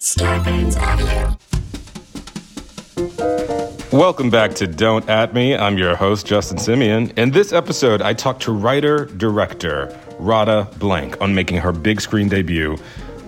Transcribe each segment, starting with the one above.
Scarpins Avenue. Welcome back to Don't At Me. I'm your host, Justin Simien. In this episode, I talked to writer director Radha Blank on making her big screen debut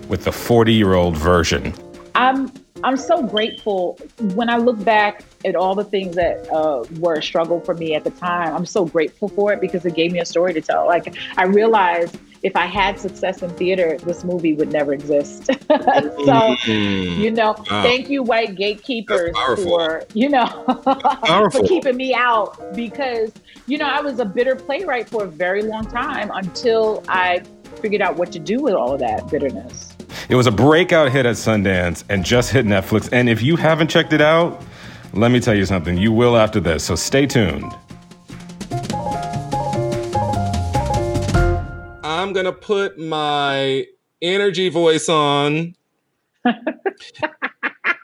with the 40 year old version. I'm I'm so grateful when I look back at all the things that uh, were a struggle for me at the time. I'm so grateful for it because it gave me a story to tell. Like I realized if I had success in theater, this movie would never exist. so, Mm. you know, Wow. thank you, white gatekeepers, for you know for keeping me out because you know I was a bitter playwright for a very long time until I figured out what to do with all of that bitterness. It was a breakout hit at Sundance and just hit Netflix. And if you haven't checked it out, let me tell you something. You will after this. So stay tuned. I'm going to put my energy voice on and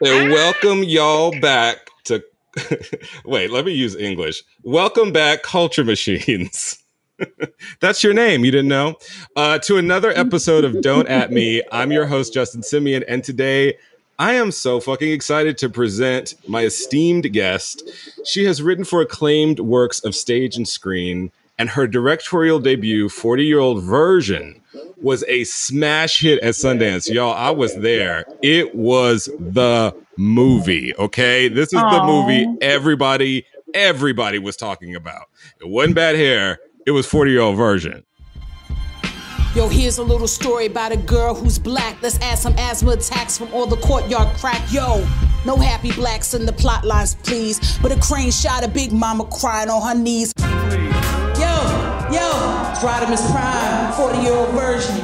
welcome y'all back to. Wait, let me use English. Welcome back, Culture Machines. That's your name. You didn't know? Uh, to another episode of Don't At Me. I'm your host, Justin Simien. And today I am so fucking excited to present my esteemed guest. She has written for acclaimed works of stage and screen, and her directorial debut, 40 year old version, was a smash hit at Sundance. Y'all, I was there. It was the movie, okay? This is the movie everybody, everybody was talking about. It wasn't bad hair, it was 40 year old version. Yo, here's a little story about a girl who's black. Let's add some asthma attacks from all the courtyard crack. Yo, no happy blacks in the plot lines, please. But a crane shot a big mama crying on her knees. Yo, yo, it's RadhaMUSPrime, 40 year old version.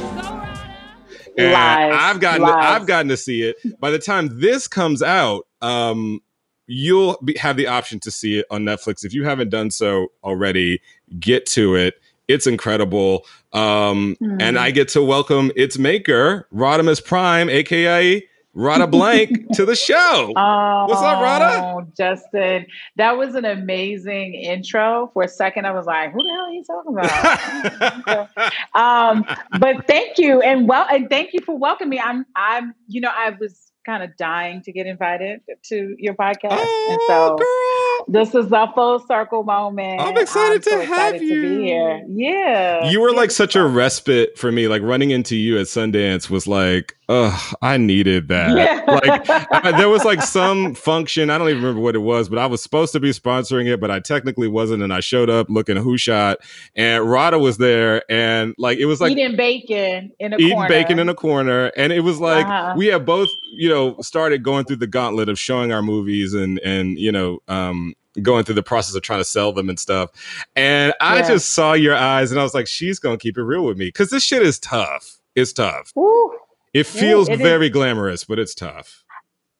And Lies, I've gotten lies. I've gotten to see it. By the time this comes out, um, you'll be, have the option to see it on Netflix. If you haven't done so already, get to it. It's incredible. Um, Hmm. And I get to welcome its maker, RadhaMUSPrime, aka Radha Blank, to the show. Oh, What's up, Radha? Justin, that was an amazing intro. For a second, I was like, "Who the hell are you talking about?" um, but thank you, and well, and thank you for welcoming me. I'm, I'm, you know, I was kind of dying to get invited to your podcast, and so oh, girl. this is a full circle moment. I'm excited to so have excited to you. be here. Yeah, You were like such a respite for me. Like running into you at Sundance was like, ugh, I needed that. Yeah. Like I- there was like some function. I don't even remember what it was, but I was supposed to be sponsoring it, but I technically wasn't. And I showed up looking who shot, and Radha was there, and like it was like eating bacon in a eating corner. bacon in a corner and it was like Uh-huh. we have both you know started going through the gauntlet of showing our movies and and you know um going through the process of trying to sell them and stuff and i Yeah. just saw your eyes and i was like she's gonna keep it real with me because this shit is tough it's tough Woo. It feels it is. very glamorous but it's tough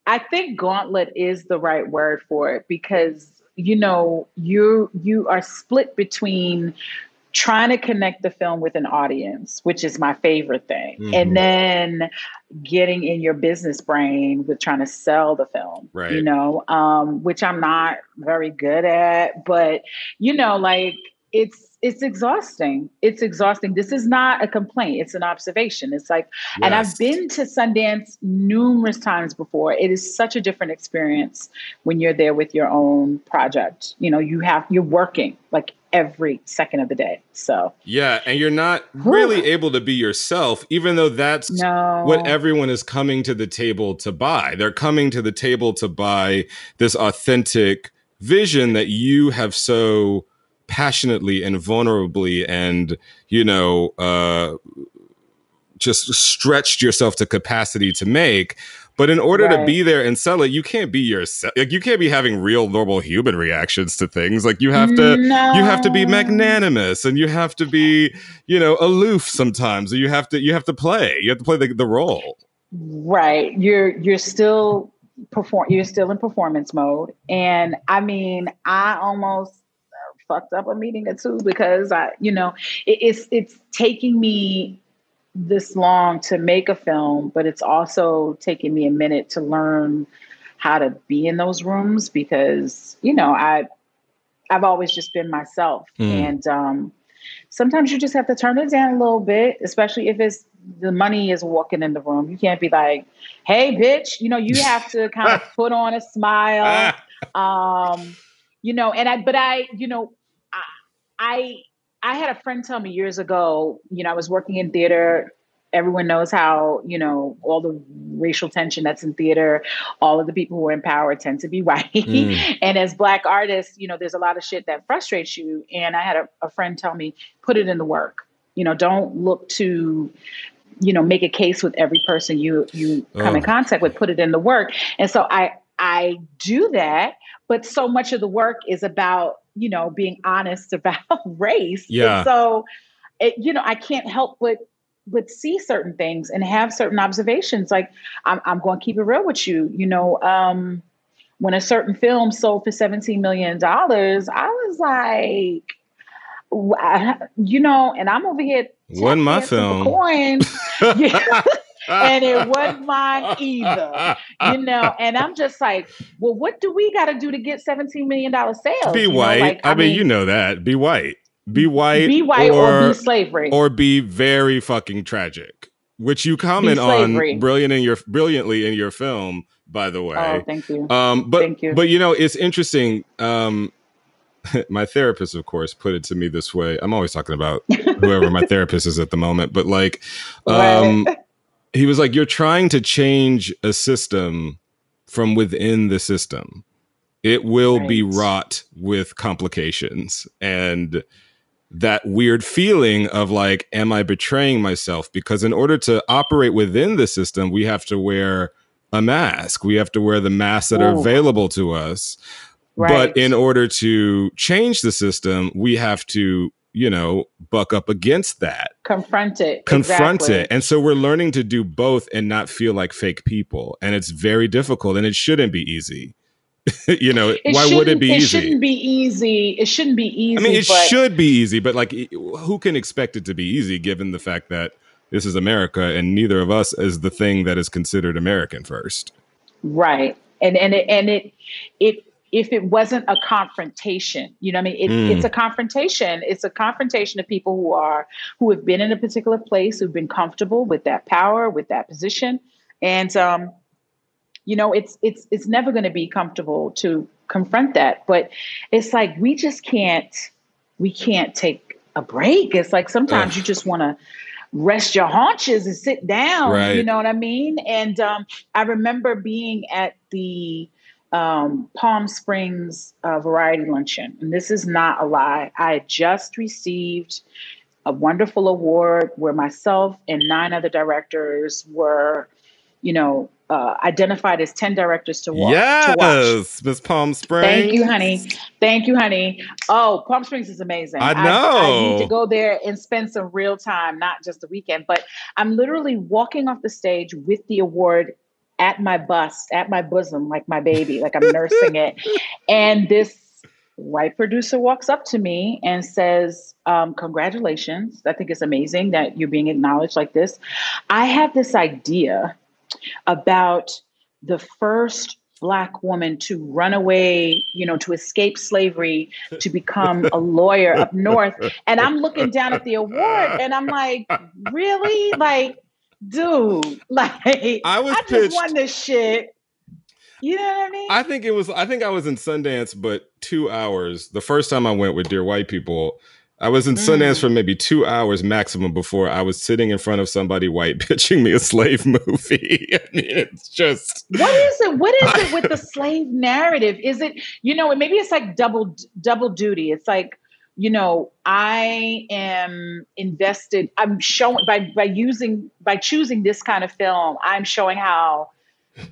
I think gauntlet is the right word for it because you know you you are split between trying to connect the film with an audience, which is my favorite thing, Mhm. and then getting in your business brain with trying to sell the film. Right. You know, um, which I'm not very good at, but you know, like it's it's exhausting. It's exhausting. This is not a complaint. It's an observation. It's like and I've been to Sundance numerous times before. It is such a different experience when you're there with your own project. You know, you have you're working like every second of the day. So yeah and you're not really able to be yourself even though that's no, what everyone is coming to the table to buy. They're coming to the table to buy this authentic vision that you have so passionately and vulnerably and you know uh just stretched yourself to capacity to make. But in order to be there and sell it you can't be yourself like you can't be having real normal human reactions to things. Like you have to you have to be magnanimous and you have to be you know aloof sometimes. Or you have to you have to play. You have to play the, the role. Right. You're you're still perform you're still in performance mode. And I mean, I almost fucked up a meeting or two because I, you know, it, it's it's taking me this long to make a film, but it's also taking me a minute to learn how to be in those rooms because, you know, I I've always just been myself. Mm. And um sometimes you just have to turn it down a little bit, especially if it's the money is walking in the room. You can't be like, "Hey, bitch," you know. You have to kind of put on a smile, um, you know. And I, but I, you know, I, I, had a friend tell me years ago. You know, I was working in theater everyone knows how you know all the racial tension that's in theater all of the people who are in power tend to be white mm. and as black artists you know there's a lot of shit that frustrates you and i had a, a friend tell me put it in the work you know don't look to you know make a case with every person you you come oh. in contact with put it in the work and so i i do that but so much of the work is about you know being honest about race yeah and so it, you know i can't help but but see certain things and have certain observations. Like I'm, I'm going to keep it real with you. You know, um, when a certain film sold for seventeen million dollars, I was like, you know, and I'm over here. Wasn't my film. Coin. and it wasn't mine either. You know, and I'm just like, well, what do we got to do to get $17 million sales? Be white. Like, I, I mean, mean, you know that. Be white be white, be white, or, or be slavery, or be very fucking tragic, which you comment on brilliant in your brilliantly in your film. By the way, oh, thank you. Um, but thank you. but you know, it's interesting. Um, my therapist, of course, put it to me this way. I'm always talking about whoever my therapist is at the moment, but like, um, right. He was like, "You're trying to change a system from within the system." It will right. be wrought with complications and that weird feeling of like, am I betraying myself? Because in order to operate within the system, we have to wear a mask. We have to wear the masks that Ooh. are available to us. Right. But in order to change the system, we have to, you know, buck up against that. Confront it. Confront exactly. it. And so we're learning to do both and not feel like fake people. And it's very difficult and it shouldn't be easy. you know, it why would it be it easy? It shouldn't be easy. It shouldn't be easy. I mean, it but- should be easy, but like, who can expect it to be easy given the fact that this is America and neither of us is the thing that is considered American first? Right. And and it and it it if it wasn't a confrontation, you know, what I mean, it, mm. it's a confrontation. It's a confrontation of people who are who have been in a particular place, who've been comfortable with that power, with that position, and um, you know it's it's it's never going to be comfortable to confront that but it's like we just can't we can't take a break it's like sometimes Ugh. you just want to rest your haunches and sit down right. you know what i mean and um, i remember being at the um, palm springs uh, variety luncheon and this is not a lie i just received a wonderful award where myself and nine other directors were you know uh, identified as 10 directors to watch. Yes, Miss Palm Springs. Thank you, honey. Thank you, honey. Oh, Palm Springs is amazing. I know. I, I, need to go there and spend some real time, not just the weekend, but I'm literally walking off the stage with the award at my bust, at my bosom, like my baby, like I'm nursing it. And this white producer walks up to me and says, um, Congratulations. I think it's amazing that you're being acknowledged like this. I have this idea about the first black woman to run away, you know, to escape slavery, to become a lawyer up north. And I'm looking down at the award and I'm like, really? Like, dude, like I was I just won this shit. You know what I mean? I think it was I think I was in Sundance, but two hours. The first time I went with Dear White People, I was in Sundance mm. for maybe two hours maximum before I was sitting in front of somebody white pitching me a slave movie. I mean, it's just what is it? What is it with the slave narrative? Is it you know? Maybe it's like double double duty. It's like you know, I am invested. I'm showing by by using by choosing this kind of film. I'm showing how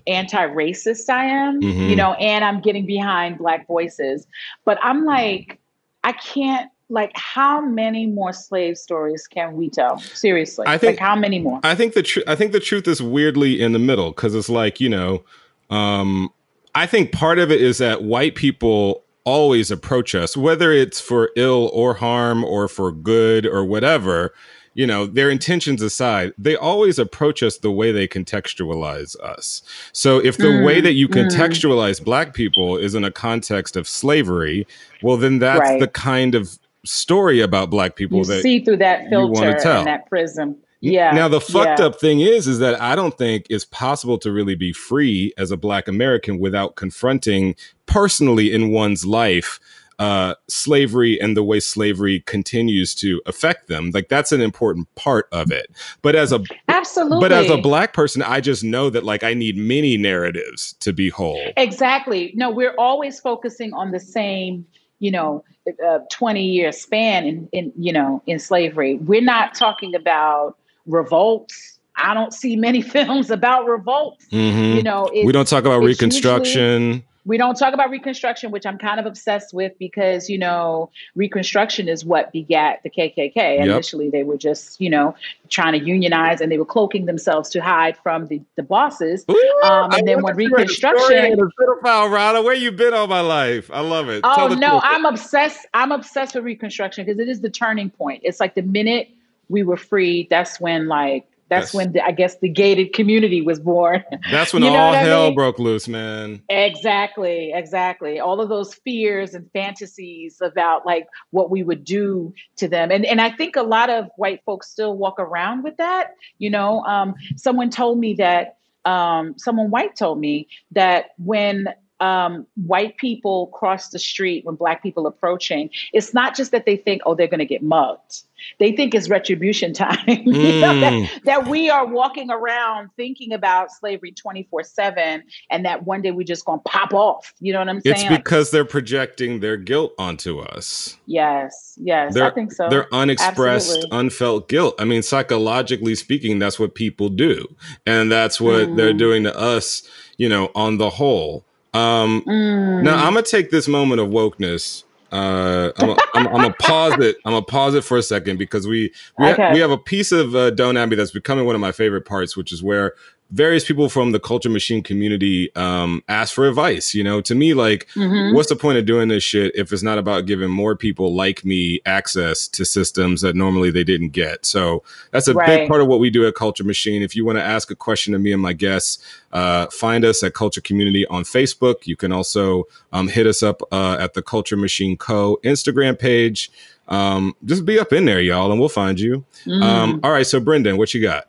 anti-racist I am. Mm-hmm. You know, and I'm getting behind black voices. But I'm like, I can't like how many more slave stories can we tell seriously i think like how many more i think the truth i think the truth is weirdly in the middle because it's like you know um i think part of it is that white people always approach us whether it's for ill or harm or for good or whatever you know, their intentions aside, they always approach us the way they contextualize us. So if the mm, way that you mm. contextualize mm. black people is in a context of slavery, well, then that's right. the kind of story about black people you that see through that you wanna filter tell. and that prism. Yeah. Now the fucked yeah. up thing is, is that I don't think it's possible to really be free as a Black American without confronting personally in one's life uh, slavery and the way slavery continues to affect them. Like that's an important part of it. But as a Absolutely. but as a black person, I just know that like I need many narratives to be whole. Exactly. No, we're always focusing on the same, you know, uh, 20 year span in, in, you know, in slavery. We're not talking about revolts. I don't see many films about revolts. Mhm. You know, we don't talk about it's usually- reconstruction. we don't talk about reconstruction, which I'm kind of obsessed with because, you know, reconstruction is what begat the KKK. Yep. Initially, they were just, you know, trying to unionize and they were cloaking themselves to hide from the, the bosses. Ooh, Um, I and then when that you read the story Reconstruction- pedophile, Where you been all my life? I love it. Oh no, truth. I'm obsessed. I'm obsessed with Reconstruction because it is the turning point. It's like the minute we were free, that's when like that's Yes. when the, I guess the gated community was born. That's when You know all hell mean? broke loose, man. Exactly, exactly. All of those fears and fantasies about like what we would do to them. And and I think a lot of white folks still walk around with that. You know, um, someone told me that um, someone white told me that when um, white people cross the street when black people approaching, it's not just that they think, oh, they're going to get mugged. They think it's retribution time. You know, that- Mm. that we are walking around thinking about slavery 24 7 and that one day we're just going to pop off. You know what I'm saying? It's Like, because they're projecting their guilt onto us. yes, yes, I Their- think so. Their unexpressed, Absolutely. unfelt guilt. I mean, psychologically speaking, that's what people do. And that's what they're Mm. doing to us, you know, on the whole. Um, Mm. Now I'm gonna take this moment of wokeness. Uh, I'm, gonna pause it. I'm gonna pause it for a second because we we, ha- we have a piece of uh, Don't Abby that's becoming one of my favorite parts, which is where various people from the culture machine community um, ask for advice. You know, to me, like, Mhm. what's the point of doing this shit if it's not about giving more people like me access to systems that normally they didn't get? So that's a big part of what we do at Culture Machine. If you want to ask a question to me and my guests, uh, find us at Culture Community on Facebook. You can also um, hit us up uh, at the Culture Machine Co. Instagram page. Um, just be up in there, y'all, and we'll find you. Mm. Um, all right, so Brendan, what you got?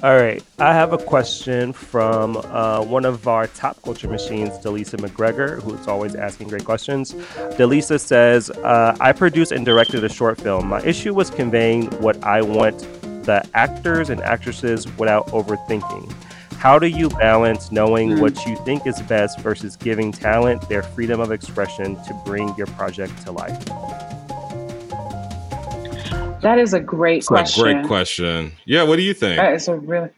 All right, I have a question from uh, one of our top culture machines, Delisa McGregor, who's always asking great questions. Delisa says, uh, I produced and directed a short film. My issue was conveying what I want the actors and actresses without overthinking. How do you balance knowing Mm. what you think is best versus giving talent their freedom of expression to bring your project to life? That is a great It's question. a great question. Yeah, what do you think? That is a really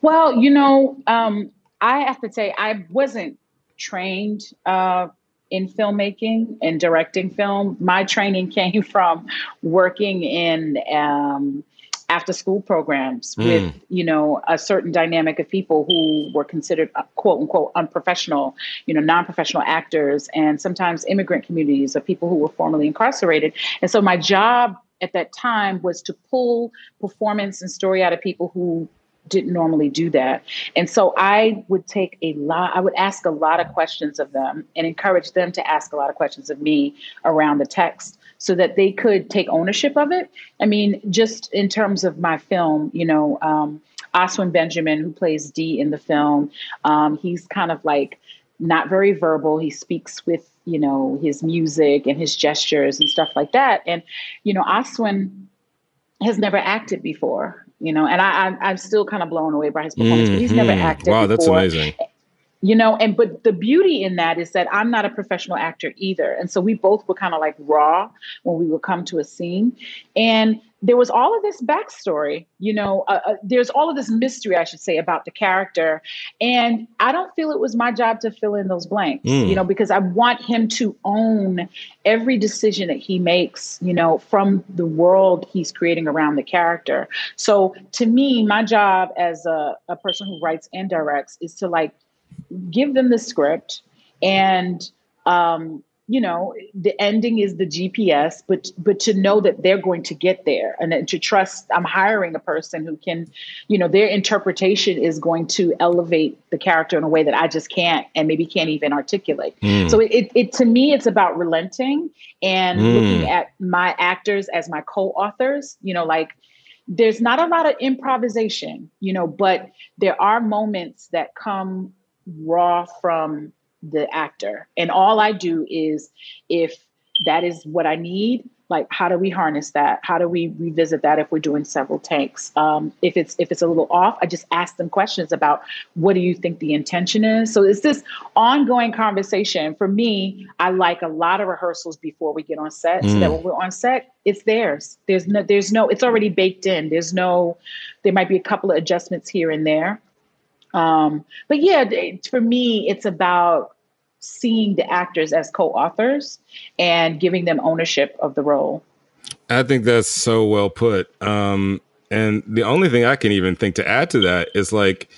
well, you know, um, I have to say I wasn't trained uh, in filmmaking and directing film. My training came from working in um, after school programs Mm. with you know a certain dynamic of people who were considered uh, quote unquote unprofessional you know non-professional actors and sometimes immigrant communities of people who were formerly incarcerated and so my job at that time was to pull performance and story out of people who didn't normally do that. And so I would take a lot, I would ask a lot of questions of them and encourage them to ask a lot of questions of me around the text so that they could take ownership of it. I mean, just in terms of my film, you know, um, Oswin Benjamin, who plays D in the film, um, he's kind of like not very verbal. He speaks with, you know, his music and his gestures and stuff like that. And, you know, Oswin has never acted before, you know, and I, I'm, I'm still kind of blown away by his performance, but he's never Mhm. acted Wow, that's amazing. You know and but the beauty in that is that i'm not a professional actor either. And so we both were kind of like raw when we would come to a scene. And there was all of this backstory you know uh, uh, there's all of this mystery i should say about the character. And i don't feel it was my job to fill in those blanks Mm. you know because i want him to own every decision that he makes you know from the world he's creating around the character. So to me my job as a, a person who writes and directs is to like give them the script and um, you know the ending is the gps but but to know that they're going to get there and then to trust i'm hiring a person who can you know their interpretation is going to elevate the character in a way that i just can't and maybe can't even articulate Mm. so it, it, it to me it's about relenting and Mm. looking at my actors as my co-authors you know like there's not a lot of improvisation you know but there are moments that come raw from the actor. And all I do is if that is what I need, like how do we harness that? How do we revisit that if we're doing several takes? Um, if it's if it's a little off, I just ask them questions about what do you think the intention is. So it's this ongoing conversation. For me, I like a lot of rehearsals before we get on set, so that Mm. when we're on set, it's theirs. There's no there's no it's already baked in. There's no there might be a couple of adjustments here and there. Um, but yeah, for me, it's about seeing the actors as co-authors and giving them ownership of the role. I think that's so well put. Um, and the only thing I can even think to add to that is like,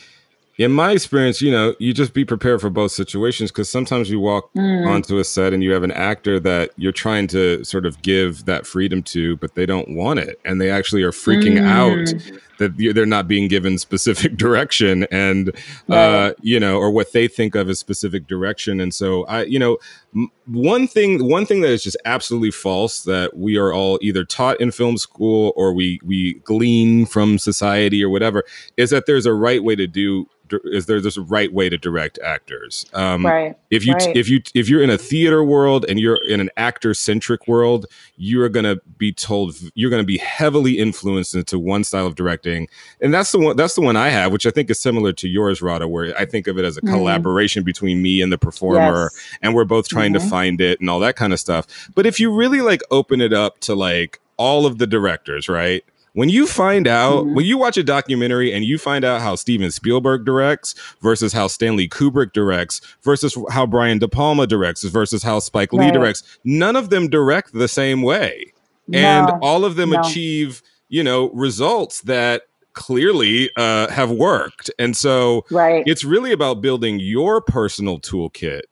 in my experience, you know, you just be prepared for both situations because sometimes you walk Mm. onto a set and you have an actor that you're trying to sort of give that freedom to, but they don't want it. And they actually are freaking out Mm. That they're not being given specific direction and, uh, you know, or what they think of as specific direction. And so I, you know, m- one thing, one thing that is just absolutely false that we are all either taught in film school or we, we glean from society or whatever is that there's a right way to do is there this right way to direct actors um right. if you right. if you if you're in a theater world and you're in an actor centric world you're going to be told you're going to be heavily influenced into one style of directing and that's the one that's the one i have which i think is similar to yours Radha where i think of it as a Mhm. collaboration between me and the performer Yes. and we're both trying to Mhm. find it and all that kind of stuff but if you really like open it up to like all of the directors right when you find out Mhm. when you watch a documentary and you find out how steven spielberg directs versus how stanley kubrick directs versus how brian de palma directs versus how spike lee Right. directs none of them direct the same way and all of them no. achieve you know results that clearly uh, have worked and so right. it's really about building your personal toolkit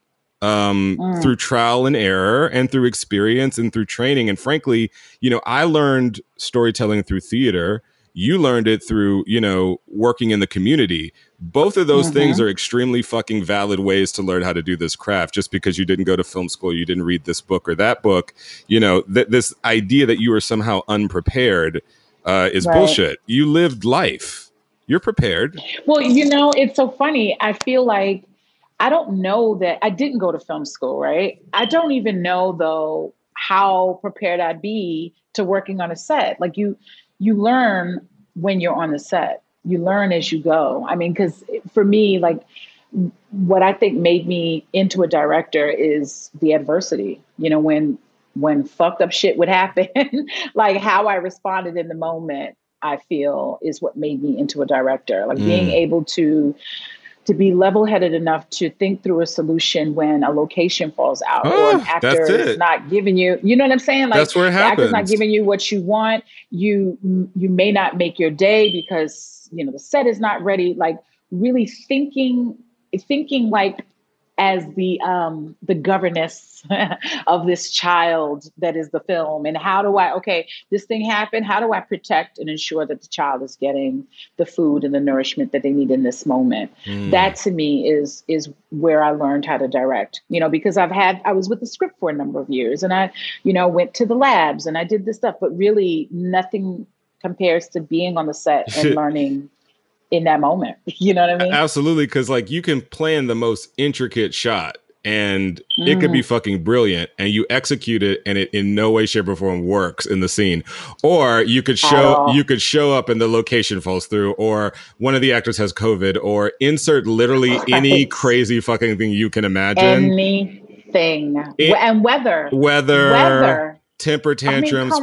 um, Mm. through trial and error and through experience and through training. And frankly, you know, I learned storytelling through theater. You learned it through, you know, working in the community. Both of those Mhm. things are extremely fucking valid ways to learn how to do this craft. Just because you didn't go to film school, you didn't read this book or that book, you know, th- this idea that you were somehow unprepared uh, is Right. bullshit. You lived life. You're prepared. Well, you know, it's so funny. I feel like I don't know that I didn't go to film school, right? I don't even know though how prepared I'd be to working on a set. Like you you learn when you're on the set. You learn as you go. I mean, cuz for me like what I think made me into a director is the adversity. You know, when when fucked up shit would happen, like how I responded in the moment, I feel is what made me into a director. Like being Mm. able to to be level-headed enough to think through a solution when a location falls out or an Ah, actor is not giving you, you know what I'm saying? Like That's where it the actor's not giving you what you want. You you may not make your day because you know the set is not ready. Like really thinking thinking like as the um the governess of this child that is the film. And how do i okay this thing happened. How do i protect and ensure that the child is getting the food and the nourishment that they need in this moment? Mm. that to me is is where i learned how to direct you know because i've had i was with the script for a number of years and i you know went to the labs and i did this stuff but really nothing compares to being on the set and learning in that moment. You know what i mean? Absolutely, because like you can plan the most intricate shot and it could Mm. be fucking brilliant and you execute it and it in no way, shape, or form works in the scene. Or you could show you could show up and the location falls through, or one of the actors has COVID, or insert literally any crazy fucking thing you can imagine. anything. It- and weather. Weather, weather temper I mean, tantrums,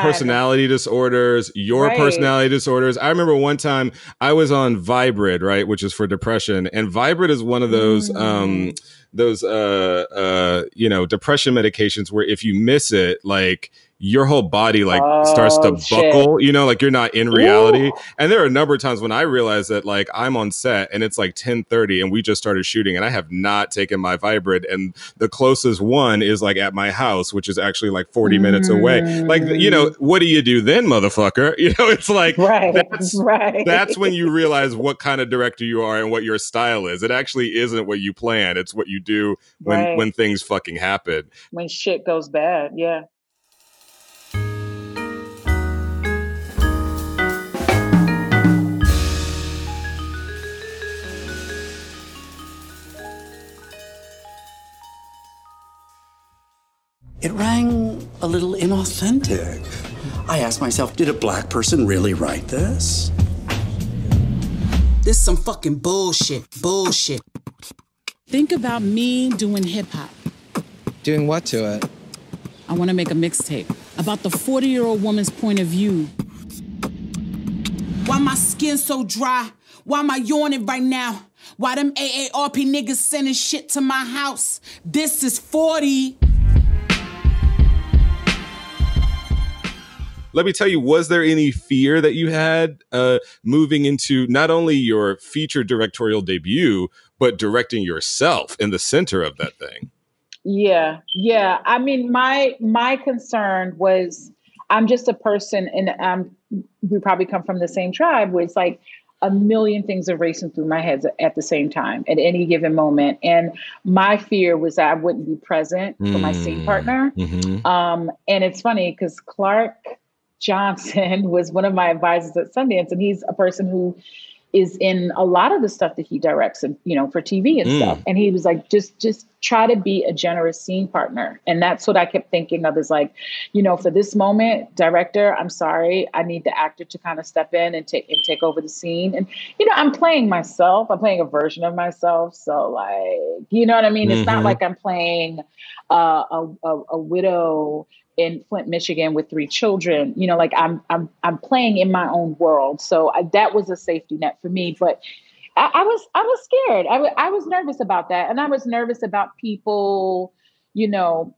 personality disorders, your Right. personality disorders. I remember one time I was on Viibryd, right, which is for depression, and Viibryd is one of those Mm. um those uh uh you know depression medications where if you miss it like your whole body like starts to Oh, shit. buckle, you know, like you're not in reality. Ooh. And there are a number of times when I realize that like I'm on set and it's like 10:30 and we just started shooting and I have not taken my Viibryd and the closest one is like at my house, which is actually like 40 minutes away. Like, you know, mm. what do you do then, motherfucker? You know, it's like right, that's- right. that's when you realize what kind of director you are and what your style is. It actually isn't what you plan; it's what you do when Right. when things fucking happen. when shit goes bad. Yeah. It rang a little inauthentic. I asked myself, did a black person really write this? This some fucking bullshit. Bullshit. Think about me doing hip hop. Doing what to it? I want to make a mixtape about the 40 year old woman's point of view. Why my skin so dry? Why am I yawning right now? Why them AARP niggas sending shit to my house? This is 40. Let me tell you, was there any fear that you had uh, moving into not only your feature directorial debut, but directing yourself in the center of that thing? Yeah, yeah. I mean, my my concern was I'm just a person, and um, we probably come from the same tribe. Where it's like a million things are racing through my head at the same time at any given moment, and my fear was that I wouldn't be present for my scene Mm. partner. Mhm. Um, and it's funny because Clark Johnson was one of my advisors at Sundance, and he's a person who is in a lot of the stuff that he directs and you know for TV and Mm. stuff. And he was like, just just try to be a generous scene partner. And that's what I kept thinking of is like, you know, for this moment, director, I'm sorry, I need the actor to kind of step in and take and take over the scene. And you know, I'm playing myself. I'm playing a version of myself. So like, you know what I mean? It's Mhm. not like I'm playing uh, a, a a widow in Flint, Michigan, with three children. You know, like I'm I'm I'm playing in my own world. So I, that was a safety net for me. But I, I was I was scared. I wa- I was nervous about that, and I was nervous about people, you know,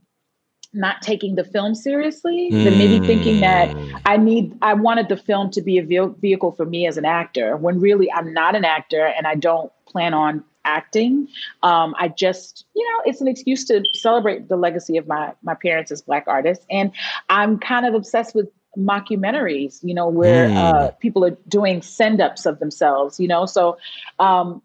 not taking the film seriously. and maybe thinking that Mm. I need I wanted the film to be a ve- vehicle for me as an actor when really I'm not an actor and I don't plan on acting. Um, I just, you know, it's an excuse to celebrate the legacy of my my parents as black artists. And I'm kind of obsessed with mockumentaries, you know, where Mm. uh, people are doing send ups of themselves, you know. So um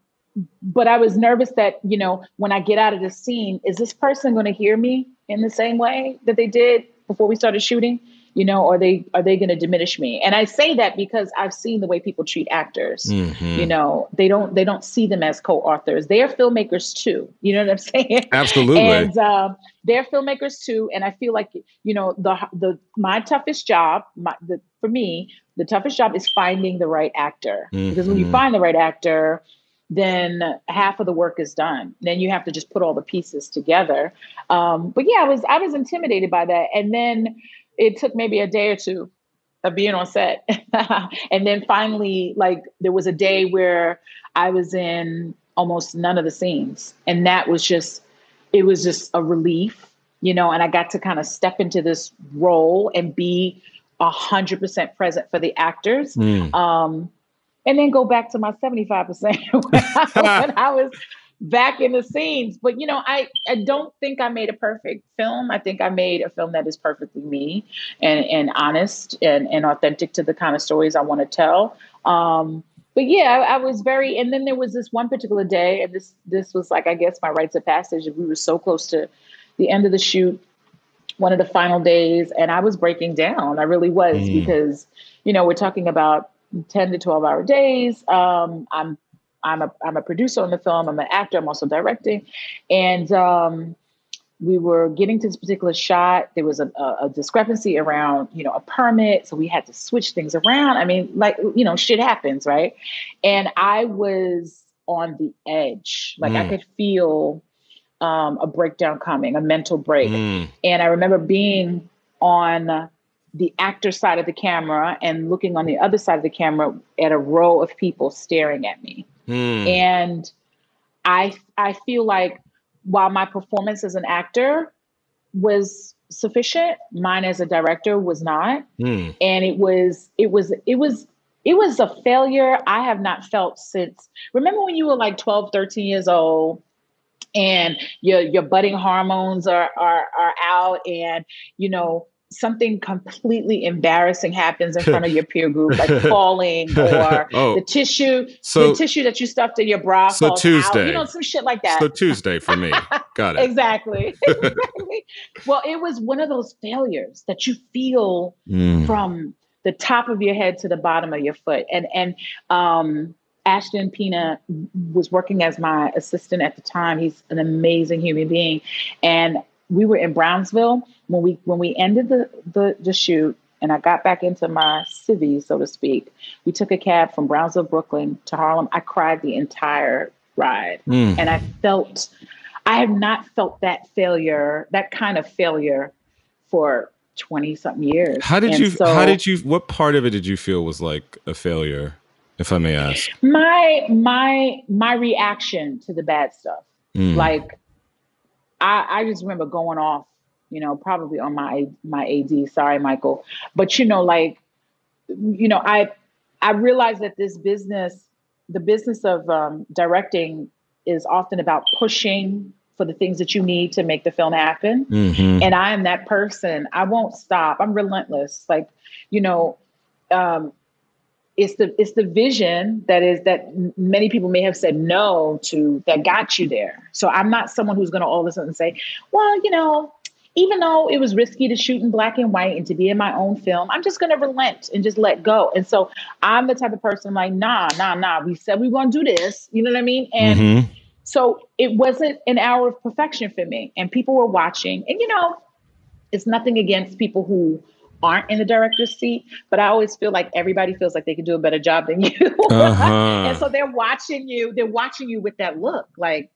but I was nervous that, you know, when I get out of the scene, is this person going to hear me in the same way that they did before we started shooting? You know, are they are they going to diminish me? And I say that because I've seen the way people treat actors. Mhm. You know, they don't they don't see them as co-authors. They are filmmakers too. You know what I'm saying? Absolutely. And um, they're filmmakers too. And I feel like you know the the my toughest job, my, the, for me, the toughest job is finding the right actor. Because when you Mhm. find the right actor, then half of the work is done. Then you have to just put all the pieces together. Um, but yeah, I was I was intimidated by that, and then it took maybe a day or two of being on set, and then finally, like there was a day where I was in almost none of the scenes, and that was just it was just a relief, you know. And I got to kind of step into this role and be a hundred percent present for the actors Mm. um, and then go back to my 75% when I, when I was back in the scenes. But you know, I, I don't think I made a perfect film. I think I made a film that is perfectly me and, and honest and, and authentic to the kind of stories I want to tell. Um, but yeah, I, I was very, and then there was this one particular day, and this this was like I guess my rites of passage. We were so close to the end of the shoot, one of the final days, and I was breaking down. I really was Mm. because, you know, we're talking about 10 to 12 hour days. Um, I'm I'm a I'm a producer on the film. I'm an actor. I'm also directing, and um, we were getting to this particular shot. There was a, a, discrepancy around you know a permit, so we had to switch things around. I mean, like you know, shit happens, right? And I was on the edge. Like I Mm. could feel um, a breakdown coming, a mental break. Mm. And I remember being on the actor side of the camera and looking on the other side of the camera at a row of people staring at me. Mm. And I I feel like while my performance as an actor was sufficient. Mine as a director was not. Hmm. And it was, it was, it was, it was a failure I have not felt since. Remember when you were like 12, 13 years old and your your budding hormones are are are out and you know something completely embarrassing happens in front of your peer group, like falling or Oh. the tissue, So- the tissue that you stuffed in your bra. So falls out, Tuesday. you know, some shit like that. So Tuesday for me. Got it. exactly. exactly. Well, it was one of those failures that you feel Mm. from the top of your head to the bottom of your foot. And and um, Ashton Pina was working as my assistant at the time. He's an amazing human being, and we were in Brownsville when we when we ended the the, the shoot. And I got back into my civvy, so to speak. We took a cab from Brownsville, Brooklyn to Harlem. I cried the entire ride. Mm. And I felt, I have not felt that failure, that kind of failure for 20 something years. How did And you? so how did you? What part of it did you feel was like a failure, if I may ask? my, my, my reaction to the bad stuff, Mm. like, I, I just remember going off, you know, probably on my, my AD, sorry, Michael, but you know, like, you know, I, I realized that this business, the business of um, directing is often about pushing for the things that you need to make the film happen. Mhm. and I am that person. I won't stop. I'm relentless. Like, you know, um, it's the it's the vision that is that many people may have said no to that got you there. So I'm not someone who's going to all of a sudden say, well, you know, even though it was risky to shoot in black and white and to be in my own film, I'm just going to relent and just let go. And so I'm the type of person like, nah, nah, nah. We said we were going to do this. You know what I mean? And Mhm. so it wasn't an hour of perfection for me. And people were watching. And you know, it's nothing against people who aren't in the director's seat, but I always feel like everybody feels like they can do a better job than you. Uh-huh. and so they're watching you, they're watching you with that look like,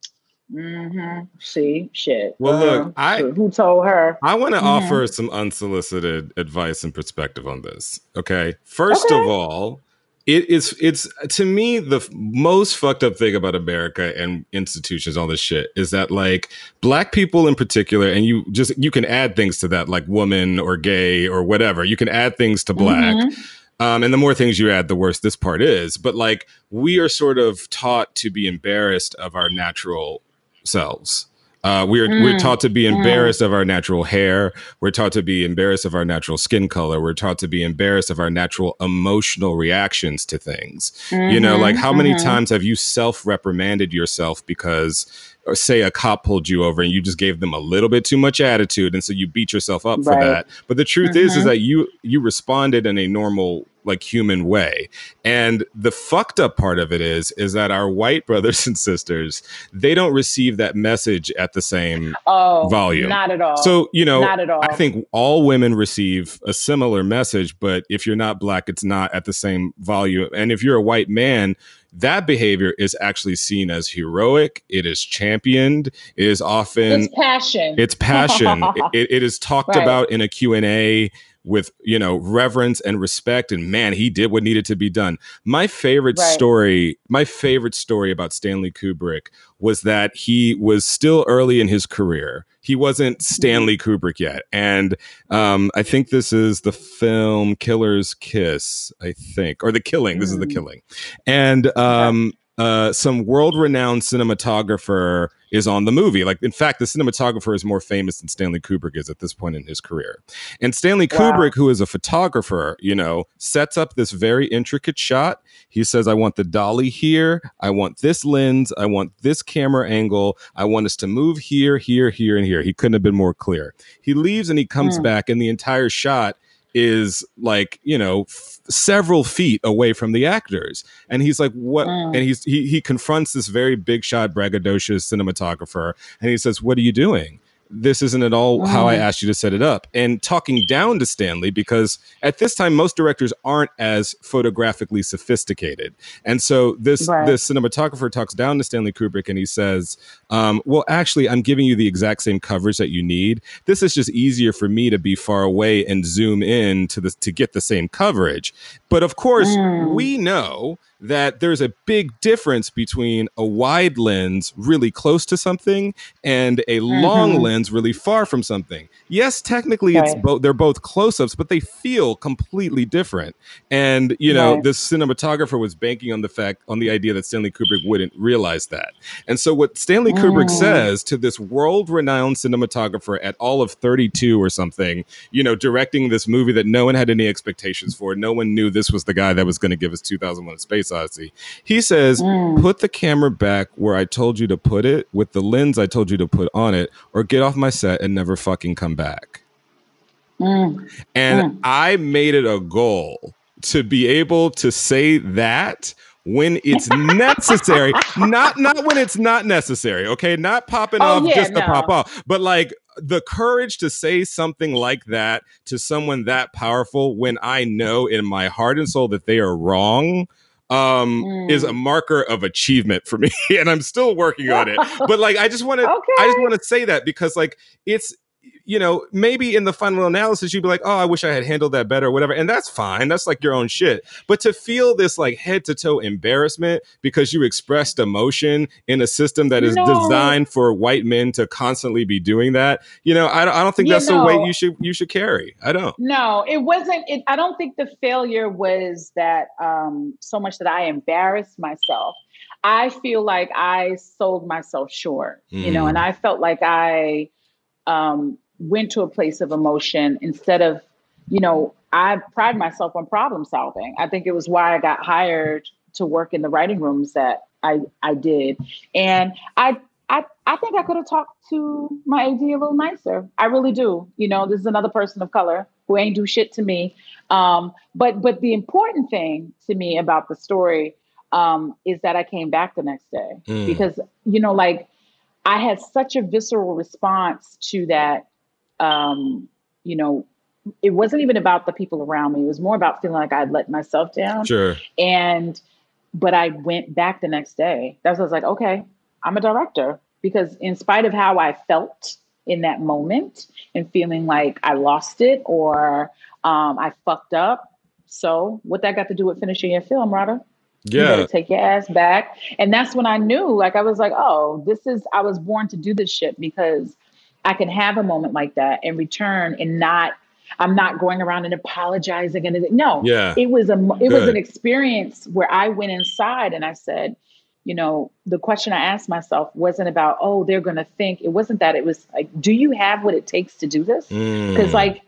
mm-hmm, see, shit. Well, look, Uh, I- who told her? I want to Mhm. offer some unsolicited advice and perspective on this. Okay. First Okay. of all, it is it's to me the most fucked up thing about America and institutions, all this shit, is that like black people in particular, and you just you can add things to that, like woman or gay or whatever. You can add things to black. Mhm. Um, and the more things you add, the worse this part is. But like we are sort of taught to be embarrassed of our natural selves. Uh, we're we're Mm, taught to be mm. embarrassed of our natural hair. We're taught to be embarrassed of our natural skin color. We're taught to be embarrassed of our natural emotional reactions to things. You know, like how many mhm. times have you self reprimanded yourself because, or say, a cop pulled you over and you just gave them a little bit too much attitude, and so you beat yourself up for that. But the truth is, is Mhm. that you you responded in a normal, like human way. And the fucked up part of it is, is that our white brothers and sisters they don't receive that message at the same Oh, volume. Not at all. so, you know, not at all. I think all women receive a similar message, but if you're not black, it's not at the same volume. And if you're a white man, that behavior is actually seen as heroic. It is championed. It is often it's passion. it's passion. it, it is talked Right. about in a Q&A with, you know, reverence and respect and man, he did what needed to be done. My favorite Right. story, my favorite story about Stanley Kubrick was that he was still early in his career. He wasn't Mm-hmm. Stanley Kubrick yet. And um, I think this is the film Killer's Kiss, I think, or The Killing. This is The Mm. Killing. And um, uh, some world renowned cinematographer is on the movie. Like, in fact, the cinematographer is more famous than Stanley Kubrick is at this point in his career. And Stanley Wow. Kubrick, who is a photographer, you know, sets up this very intricate shot. He says, I want the dolly here. I want this lens. I want this camera angle. I want us to move here, here, here, and here. He couldn't have been more clear. He leaves and he comes Mm. back, and the entire shot is like you know f- several feet away from the actors and he's like what Mm. and he's he, he confronts this very big shot braggadocious cinematographer and he says what are you doing this isn't at all how I asked you to set it up. And talking down to Stanley, because at this time, most directors aren't as photographically sophisticated. And so this, Right. this cinematographer talks down to Stanley Kubrick and he says, um, Well, actually, I'm giving you the exact same coverage that you need. This is just easier for me to be far away and zoom in to the, to get the same coverage. But of course, Mm. we know that there's a big difference between a wide lens really close to something and a long Mhm. lens really far from something. Yes, technically it's both they're both close-ups, but they feel completely different. And you know, Right. this cinematographer was banking on the fact on the idea that Stanley Kubrick wouldn't realize that. And so what Stanley Kubrick Mm. says to this world-renowned cinematographer at all of 32 or something, you know, directing this movie that no one had any expectations for, no one knew this was the guy that was going to give us 2001: A Space Odyssey. He says, Mm. "Put the camera back where I told you to put it, with the lens I told you to put on it, or get off my set and never fucking come back." Mm. And Mm. I made it a goal to be able to say that when it's necessary, not not when it's not necessary. Okay, not popping Oh, off yeah, just to pop off, but like the courage to say something like that to someone that powerful when I know in my heart and soul that they are wrong um Mm. is a marker of achievement for me and i'm still working on it but like i just want to i just want to say that because like it's you know maybe in the final analysis you'd be like oh i wish i had handled that better or whatever and that's fine that's like your own shit but to feel this like head to toe embarrassment because you expressed emotion in a system that is No. designed for white men to constantly be doing that you know i, don't- I don't think You that's the weight you should you should carry i don't No, it wasn't. It, I don't think the failure was that um, so much that I embarrassed myself. I feel like I sold myself short, you know, Mm. and I felt like I um, went to a place of emotion instead of, you know, I pride myself on problem solving. I think it was why I got hired to work in the writing rooms that I I did, and I I I think I could have talked to my AD a little nicer. I really do. You know, this is another person of color who ain't do shit to me. Um, but but the important thing to me about the story um, is that I came back the next day Mm. because you know, like I had such a visceral response to that. Um, you know, it wasn't even about the people around me. It was more about feeling like I'd let myself down. sure And but I went back the next day. That's I was like, okay, I'm a director because in spite of how I felt in that moment and feeling like I lost it or um, I fucked up. So what that got to do with finishing your film, Radha? Yeah better take your ass back. And that's when I knew, like, I was like, oh, this is, I was born to do this shit because I can have a moment like that and return and not, I'm not going around and apologizing and no, yeah it was a, it was an experience where I went inside and I said, you know, the question I asked myself wasn't about, oh, they're going to think. It wasn't that. It was like, do you have what it takes to do this? because Mm. like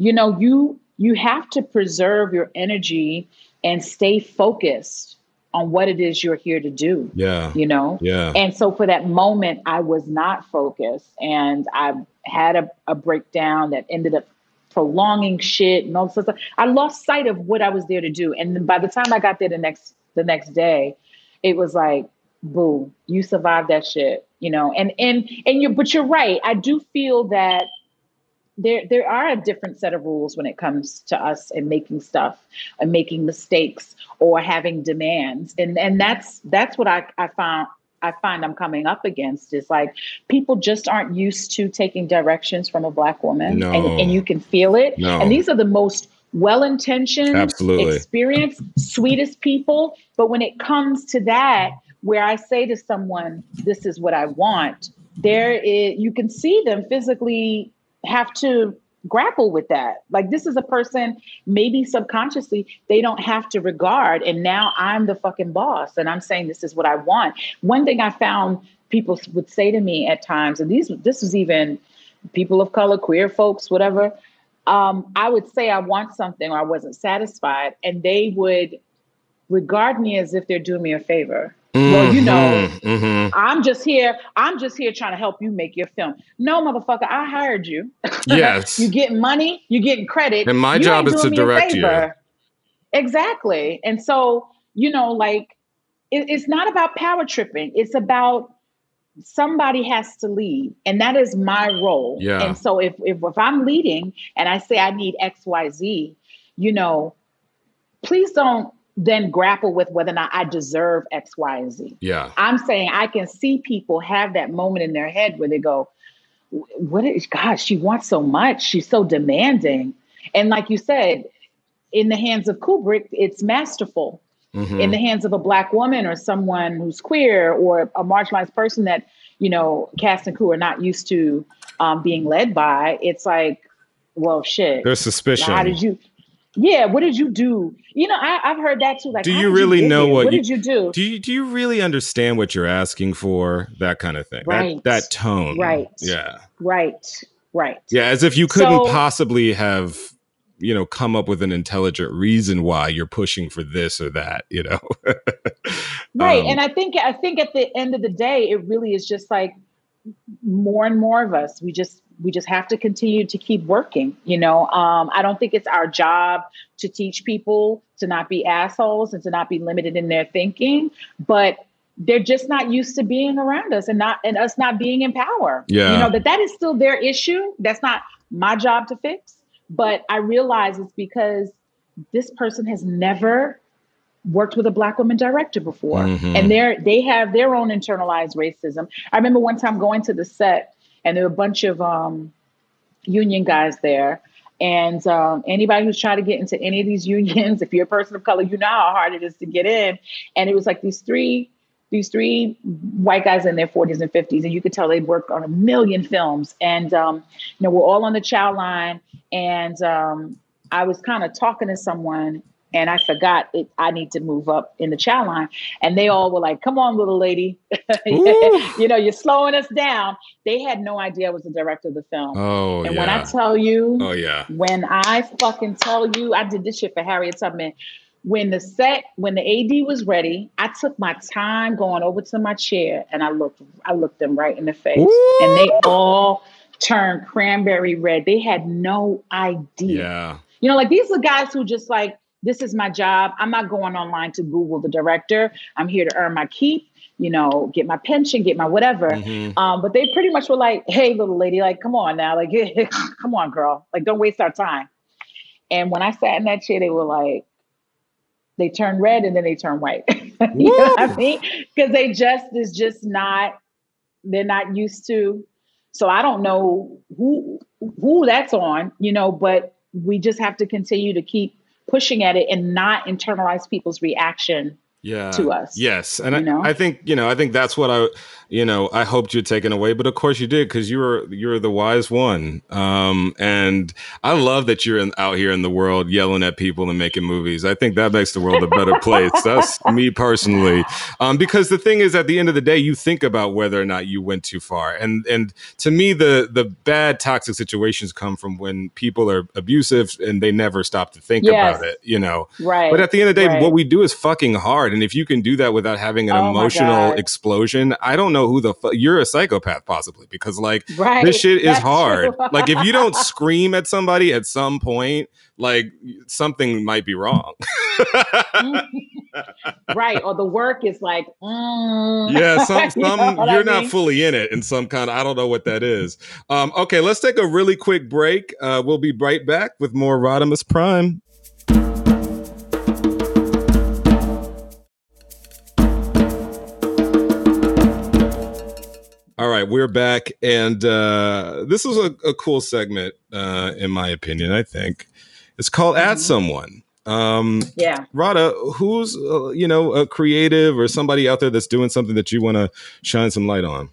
you know you you have to preserve your energy and stay focused on what it is you're here to do yeah. you know? Yeah. And so for that moment i was not focused and i had a, a breakdown that ended up prolonging shit and all this stuff. I lost sight of what i was there to do and then by the time i got there the next the next day it was like boo you survived that shit you know? And and and you but you're right i do feel that there there are a different set of rules when it comes to us and making stuff and making mistakes or having demands and and that's that's what i i found I find I'm coming up against is like people just aren't used to taking directions from a black woman, No. and, and you can feel it. No. And these are the most well-intentioned, Absolutely. experienced, sweetest people. But when it comes to that, where I say to someone, "This is what I want," there is you can see them physically have to grapple with that. Like this is a person maybe subconsciously they don't have to regard and now I'm the fucking boss and I'm saying this is what I want. One thing I found people would say to me at times and these this was even people of color, queer folks, whatever. Um, I would say I want something or I wasn't satisfied and they would regard me as if they're doing me a favor. Well, you know, Mhm. I'm just here. I'm just here trying to help you make your film. No, motherfucker, I hired you. Yes. you get money, you get credit. And my You job is to direct you. Exactly. And so, you know, like it, it's not about power tripping. It's about somebody has to lead. And that is my role. Yeah. And so if, if if I'm leading and I say I need XYZ, you know, please don't then grapple with whether or not I deserve X, Y, and Z. yeah I'm saying I can see people have that moment in their head where they go, "What is God? She wants so much. She's so demanding." And like you said, in the hands of Kubrick, it's masterful. Mhm. In the hands of a black woman or someone who's queer or a marginalized person that you know cast and crew are not used to um, being led by, it's like, well, shit. There's suspicion. How did you? Yeah, what did you do? You know, I, I've heard that too. Like, do you really get know here? what, What did you do? Do you do you really understand what you're asking for? That kind of thing. Right. That that tone. Right. Yeah. Right, right. Yeah, as if you couldn't So- possibly have, you know, come up with an intelligent reason why you're pushing for this or that, you know. right Um, and i think i think at the end of the day it really is just like more and more of us we just we just have to continue to keep working you know? Um, i don't think it's our job to teach people to not be assholes and to not be limited in their thinking but they're just not used to being around us and not and us not being in power. Yeah. you know that that is still their issue. That's not my job to fix but i realize it's because this person has never worked with a black woman director before. Mhm. and they're they have their own internalized racism. I remember one time going to the set and there were a bunch of um, union guys there. And um, anybody who's trying to get into any of these unions if you're a person of color you know how hard it is to get in. And it was like these three these three white guys in their 40s and 50s and you could tell they'd worked on a million films. And um, you know we're all on the chow line. And um, i was kind of talking to someone and I forgot it, I need to move up in the chow line. And they all were like, come on, little lady. you know, you're slowing us down. They had no idea I was the director of the film. oh and yeah. when I tell you, oh yeah. when I fucking tell you, I did this shit for Harriet Tubman. When the set, when the AD was ready, I took my time going over to my chair and I looked, I looked them right in the face, and they all turned cranberry red. They had no idea. Yeah. You know, like these are guys who just like, this is my job. I'm not going online to Google the director. I'm here to earn my keep, you know, get my pension, get my whatever. Mhm. Um, but they pretty much were like, hey, little lady, like, come on now, like, come on, girl, like, don't waste our time. And when I sat in that chair, they were like, they turned red and then they turned white. you know what I mean? Because they just is just not, they're not used to. So I don't know who who that's on, you know, but we just have to continue to keep pushing at it and not internalize people's reaction yeah to us, yes and know? I, I think you know i think that's what i you know i hoped you'd taken away but of course you did because you were you're the wise one um and i love that you're in, out here in the world yelling at people and making movies i think that makes the world a better place that's me personally um because the thing is at the end of the day you think about whether or not you went too far and and to me the the bad toxic situations come from when people are abusive and they never stop to think Yes. about it you know right? but at the end of the day, right. what we do is fucking hard. And if you can do that without having an Oh emotional explosion, I don't know who the fuck you're a psychopath, possibly, because like right. this shit is That's hard. true. like if you don't scream at somebody at some point, like something might be wrong. right, or the work is like, mm. yeah, some You know some what I you're not fully in it in some kind of I don't know what that is. Um, okay, let's take a really quick break. Uh, we'll be right back with more RadhaMUSPrime. All right, we're back, and uh, this is a, a cool segment, uh, in my opinion. I think it's called "Add Mhm. Someone." Um, Yeah. Radha, who's uh, you know a creative or somebody out there that's doing something that you want to shine some light on?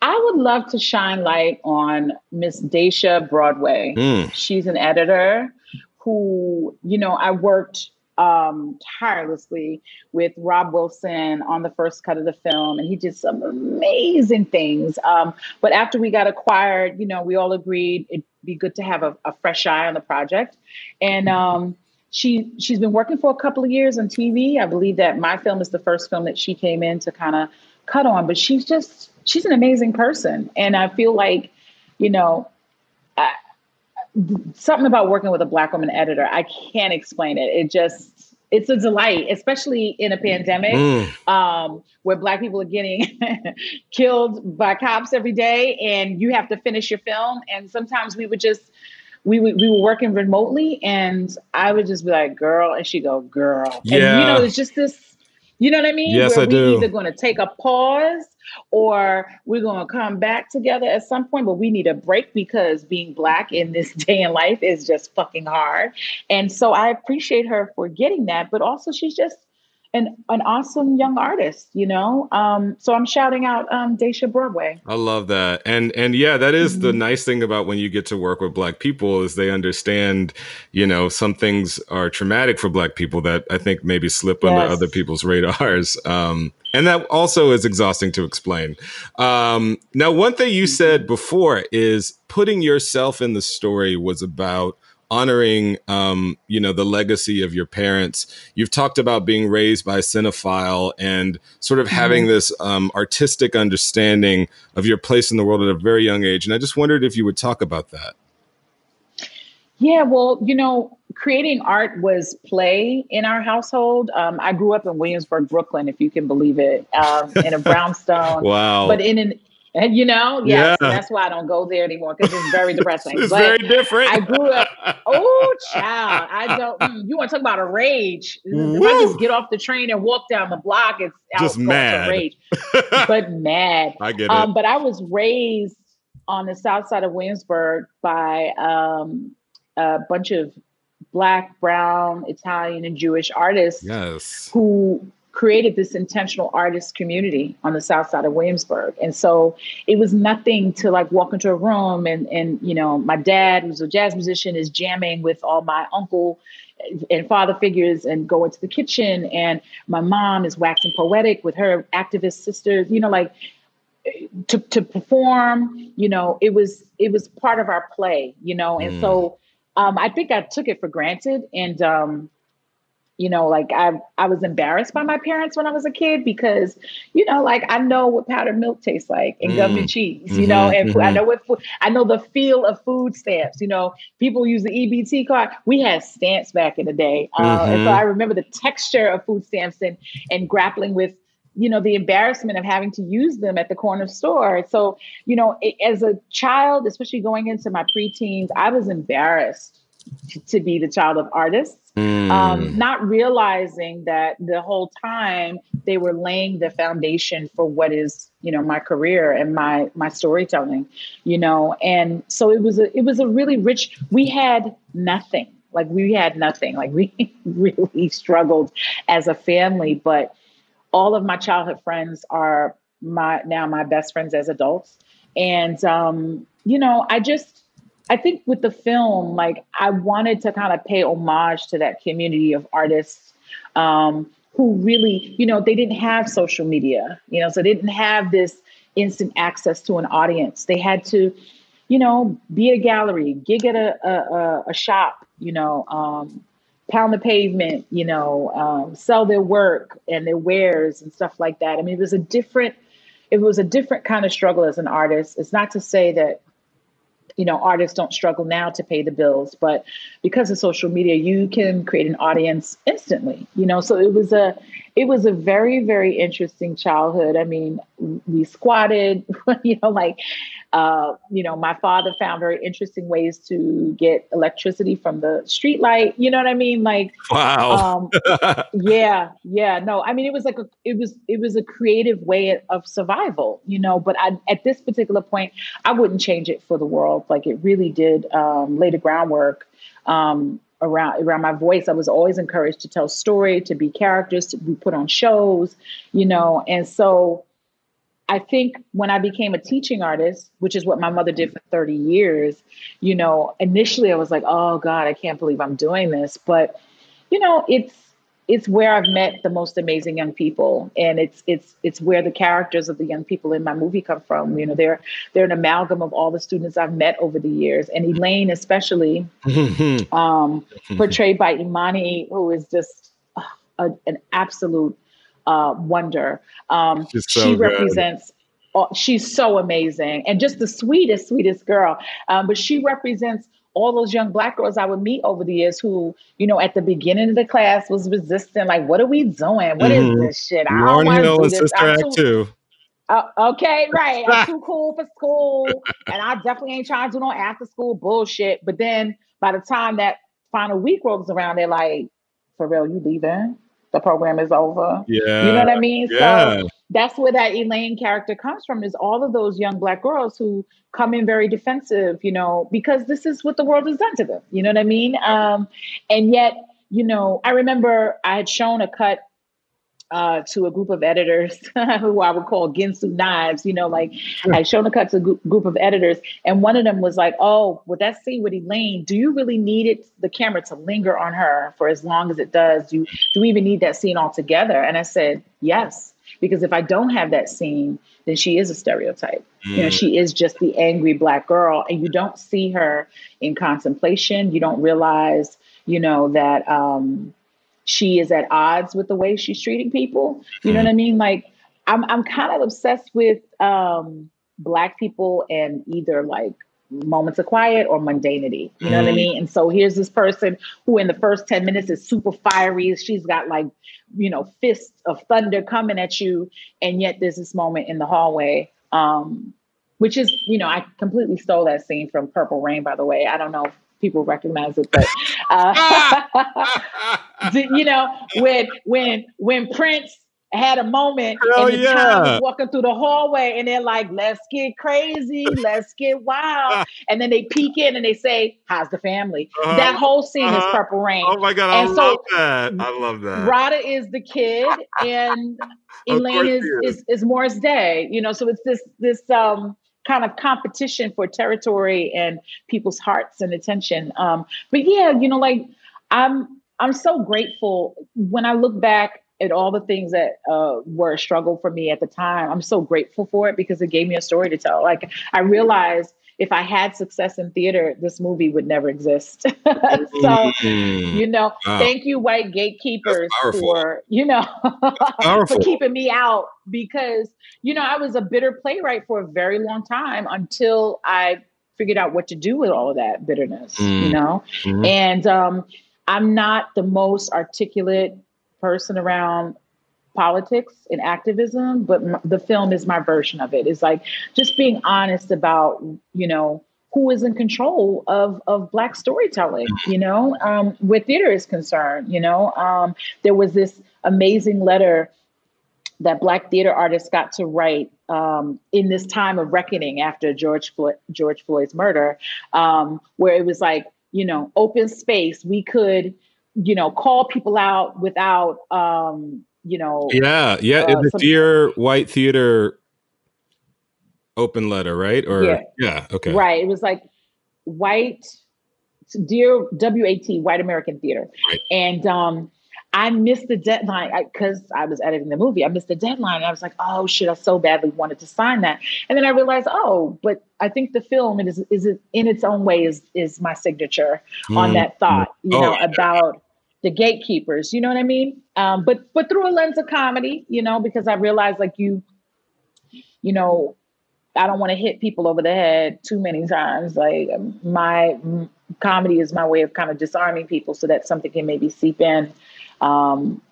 I would love to shine light on Miss Daisha Broadway. Mm. She's an editor who, you know, I worked um, tirelessly with Rob Wilson on the first cut of the film, and he did some amazing things. Um, but after we got acquired, you know, we all agreed it'd be good to have a, a fresh eye on the project. And um, she she's been working for a couple of years on TV. I believe that my film is the first film that she came in to kind of cut on, but she's just she's an amazing person, and I feel like, you know, something about working with a black woman editor, I can't explain it. It just it's a delight, especially in a pandemic Mm. um, where black people are getting killed by cops every day, and you have to finish your film. And sometimes we would just we would, we were working remotely, and I would just be like, "Girl," and she go, "Girl," and you know, it's just this You know what I mean? Yes, Where I we do. either going to take a pause or we're going to come back together at some point, but we need a break because being black in this day in life is just fucking hard. And so I appreciate her for getting that, but also she's just an an awesome young artist, you know. Um, so I'm shouting out um, Daisha Broadway. I love that. And and yeah, that is the Mhm. nice thing about when you get to work with black people is they understand, you know, some things are traumatic for black people that I think maybe slip under other people's radars. Um and that also is exhausting to explain. Um now one thing you said before is putting yourself in the story was about honoring um you know the legacy of your parents you've talked about being raised by a cinephile and sort of having this um, artistic understanding of your place in the world at a very young age. And I just wondered if you would talk about that. Yeah, well, you know, creating art was play in our household. Um, I grew up in Williamsburg, Brooklyn, if you can believe it, um, in a brownstone. Wow. But in an, and you know, yes, Yeah. that's why I don't go there anymore because it's very depressing. it's but very different. I grew up. Oh, child! I don't. mm, you want to talk about a rage? If I just get off the train and walk down the block, it's Just out- mad. a rage, but mad. I get it. Um, but I was raised on the south side of Williamsburg by um, a bunch of black, brown, Italian, and Jewish artists yes. who created this intentional artist community on the south side of Williamsburg. And so it was nothing to like walk into a room and and you know, my dad, who's a jazz musician, is jamming with all my uncle and father figures and go into the kitchen. And my mom is waxing poetic with her activist sisters, you know, like to to perform, you know, it was it was part of our play, you know, and so um, I think I took it for granted, and um, you know, like I I was embarrassed by my parents when I was a kid because you know, like I know what powdered milk tastes like and gum and Mm. cheese, you know, Mhm, and I mhm. know what food, I know the feel of food stamps. You know, people use the EBT card. We had stamps back in the day, uh, and so Mhm. I remember the texture of food stamps and and grappling with you know the embarrassment of having to use them at the corner store so you know a- as a child especially going into my preteens i was embarrassed to be the child of artists Mm. um, not realizing that the whole time they were laying the foundation for what is you know my career and my my storytelling you know? And so it was a it was a really rich we had nothing. Like we had nothing. Like we really struggled as a family but all of my childhood friends are my now my best friends as adults. And um you know i just i think with the film like i wanted to kind of pay homage to that community of artists um who really you know they didn't have social media you know so they didn't have this instant access to an audience they had to you know be a gallery gig at a a, a, shop you know um pound the pavement, you know, um, sell their work and their wares and stuff like that. I mean, it was a different, it was a different kind of struggle as an artist. It's not to say that, you know, artists don't struggle now to pay the bills, but because of social media, you can create an audience instantly, you know. So it was a, it was a very, very interesting childhood. I mean, we squatted, you know, like, uh, you know, my father found very interesting ways to get electricity from the street light. You know what I mean? Like, Wow. um, yeah, yeah. No, I mean, it was like a, it was, it was a creative way of survival, you know. But I, at this particular point, I wouldn't change it for the world. Like, it really did um, lay the groundwork um, around around my voice. I was always encouraged to tell story, to be characters, to be put on shows, you know. And so, I think when I became a teaching artist, which is what my mother did for 30 years, you know, initially I was like, oh God, I can't believe I'm doing this. But, you know, it's it's where I've met the most amazing young people. And it's it's it's where the characters of the young people in my movie come from. You know, they're they're an amalgam of all the students I've met over the years. And Elaine especially, um, portrayed by Imani, who is just uh, a, an absolute uh, wonder. Um, so she good. represents. oh, she's so amazing and just the sweetest, sweetest girl. Um, but she represents all those young black girls I would meet over the years who, you know, at the beginning of the class was resistant. Like, what are we doing? What is Mhm. this shit? I don't Lauryn Hill and. Sister I'm Act too- too. uh, okay, right. I'm too cool for school, and I definitely ain't trying to do no after school bullshit. But then by the time that final week rolls around, they're like, "For real, you leaving? The program is over. Yeah. You know what I mean? Yeah. So that's where that Elaine character comes from is all of those young black girls who come in very defensive, you know, because this is what the world has done to them. You know what I mean? Um, and yet, you know, I remember I had shown a cut uh, to a group of editors who I would call Ginsu knives, you know, like I showed a cut to a group, of editors, and one of them was like, "Oh, with that scene with Elaine, do you really need it the camera to linger on her for as long as it does? Do you, do we even need that scene altogether?" And I said, "Yes, because if I don't have that scene, then she is a stereotype. You know, she is just the angry black girl, and you don't see her in contemplation. You don't realize, you know, that." Um, she is at odds with the way she's treating people. You know what I mean? Like I'm I'm kind of obsessed with um black people and either like moments of quiet or mundanity. You know what I mean? And so here's this person who in the first 10 minutes is super fiery. She's got like, you know, fists of thunder coming at you. And yet there's this moment in the hallway. Um, which is, you know, I completely stole that scene from Purple Rain, by the way. I don't know if people recognize it, but uh, you know, when when when Prince had a moment Hell and the yeah. child was walking through the hallway and they're like, let's get crazy, let's get wild. And then they peek in and they say, How's the family? Uh-huh. That whole scene is Uh-huh. Purple Rain. Oh my god, I so- love that. I love that. Radha is the kid and Elaine is, is. is is Morris Day. You know, so it's this this um kind of competition for territory and people's hearts and attention. Um, but yeah, you know, like I'm I'm so grateful when I look back at all the things that uh, were a struggle for me at the time. I'm so grateful for it because it gave me a story to tell. Like I realized if I had success in theater, this movie would never exist. so Mm. you know, Wow. thank you, white gatekeepers, for you know for keeping me out because you know I was a bitter playwright for a very long time until I figured out what to do with all of that bitterness. Mm. You know, Mhm. and um, I'm not the most articulate person around politics and activism, but m- the film is my version of it. It's like just being honest about, you know, who is in control of of black storytelling, you know, um, where theater is concerned. You know, um, there was this amazing letter that black theater artists got to write um, in this time of reckoning after George Floyd, George Floyd's murder, um, where it was like, you know, open space. We could, you know, call people out without, um, you know, Yeah, yeah. Uh, the Dear White Theater open letter, right? Or Yeah. okay. Right. It was like white, dear WAT, White American Theater. Right. And um, I missed the deadline because I, was editing the movie. I missed the deadline. And I was like, oh shit, I so badly wanted to sign that. And then I realized, oh, but I think the film is is in its own way is is my signature on Mm. that thought, you Oh, know, yeah. about the gatekeepers. You know what I mean? Um, but but through a lens of comedy, you know, because I realized like you, you know, I don't want to hit people over the head too many times. Like my m- comedy is my way of kind of disarming people so that something can maybe seep in um,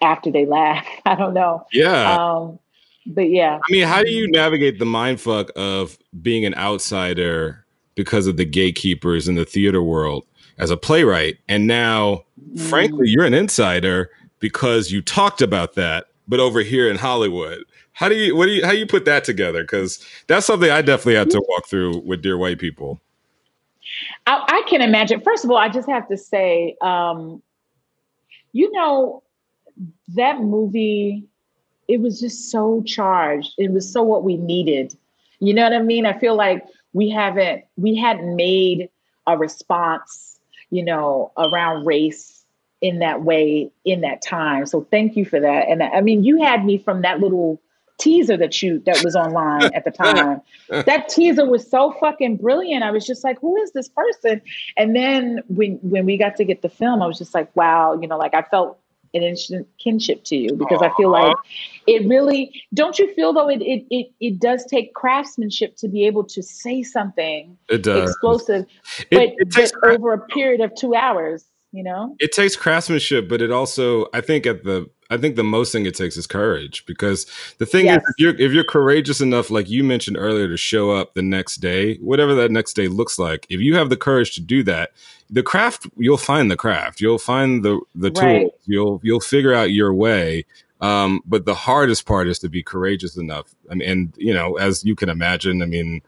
after they laugh. I don't know. Yeah. Um, but yeah, I mean, how do you navigate the mindfuck of being an outsider because of the gatekeepers in the theater world as a playwright? And now, frankly, you're an insider because you talked about that, but over here in Hollywood. How do you what do you how you put that together? Because that's something I definitely had to walk through with Dear White People. I, I can imagine. First of all, I just have to say, um, you know, that movie, it was just so charged. It was so what we needed. You know what I mean? I feel like we haven't we hadn't made a response, you know, around race in that way in that time. So thank you for that. And I mean, you had me from that little teaser that you that was online at the time. that teaser was so fucking brilliant. I was just like, who is this person? And then when when we got to get the film, I was just like, wow, you know, like I felt an instant kinship to you because I feel like it really don't you feel though it it it, it does take craftsmanship to be able to say something It does. explosive, It- but, it takes but over a period of two hours, you know? it takes craftsmanship, but it also I think at the I think the most thing it takes is courage because the thing Yes. is if you're if you're courageous enough like you mentioned earlier to show up the next day, whatever that next day looks like, if you have the courage to do that, the craft you'll find the craft. You'll find the the Right. tools. You'll you'll figure out your way. Um, but the hardest part is to be courageous enough. I mean, and you know, as you can imagine, I mean,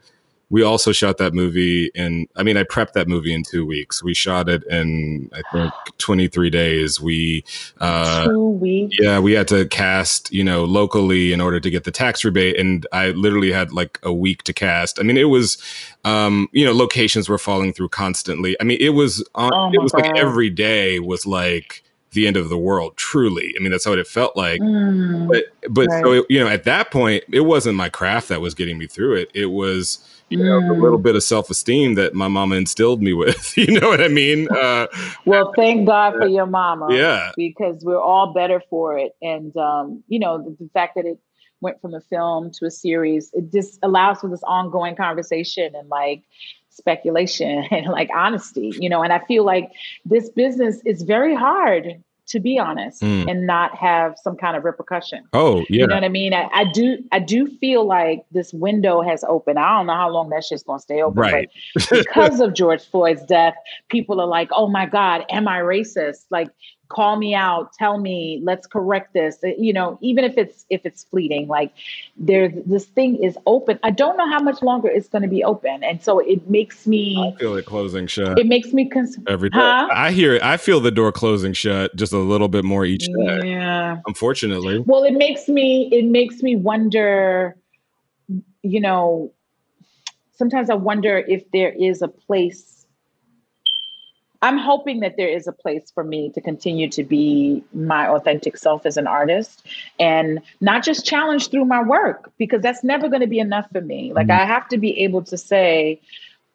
we also shot that movie in i mean i prepped that movie in two weeks. We shot it in i think 23 days. We uh Two weeks. yeah we had to cast you know locally in order to get the tax rebate and i literally had like a week to cast. I mean it was um you know locations were falling through constantly. I mean it was on Oh it was like every day was like the end of the world truly. I mean that's what it felt like. Mm, but but so it, you know at that point it wasn't my craft that was getting me through it. It was you know the Mm. little bit of self-esteem that my mama instilled me with you know what i mean uh well, thank God for your mama. yeah because we're all better for it. And um, you know, the, the fact that it went from a film to a series, it just allows for this ongoing conversation and like speculation and like honesty, you know. And I feel like this business is very hard to be honest Mm. and not have some kind of repercussion. oh yeah You know what I mean? I, I do I do feel like this window has opened. I don't know how long that shit's gonna stay open, Right. but because of George Floyd's death, people are like, oh my God, am I racist? Like, call me out, tell me, let's correct this. Uh, You know, even if it's if it's fleeting, like there's this thing is open. I don't know how much longer it's gonna be open. And so it makes me i feel it closing shut it makes me cons- every day Huh? i hear it i feel the door closing shut just a little bit more each day yeah. unfortunately Well, it makes me it makes me wonder, you know, sometimes I wonder if there is a place I'm hoping that there is a place for me to continue to be my authentic self as an artist and not just challenge through my work because that's never going to be enough for me. Like mm-hmm. I have to be able to say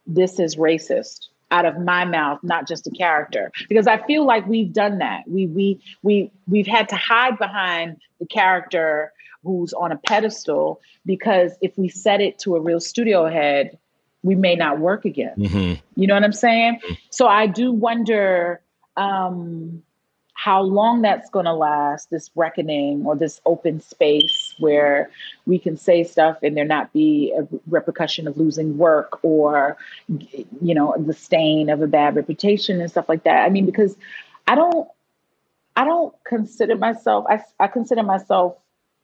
this is racist out of my mouth, not just a character. Because I feel like we've done that. We we we we've had to hide behind the character who's on a pedestal because if we set it to a real studio head, we may not work again. Mhm. You know what I'm saying? So I do wonder um, how long that's going to last, this reckoning or this open space where we can say stuff and there not be a repercussion of losing work or, you know, the stain of a bad reputation and stuff like that. I mean, because I don't, I don't consider myself, I, I consider myself,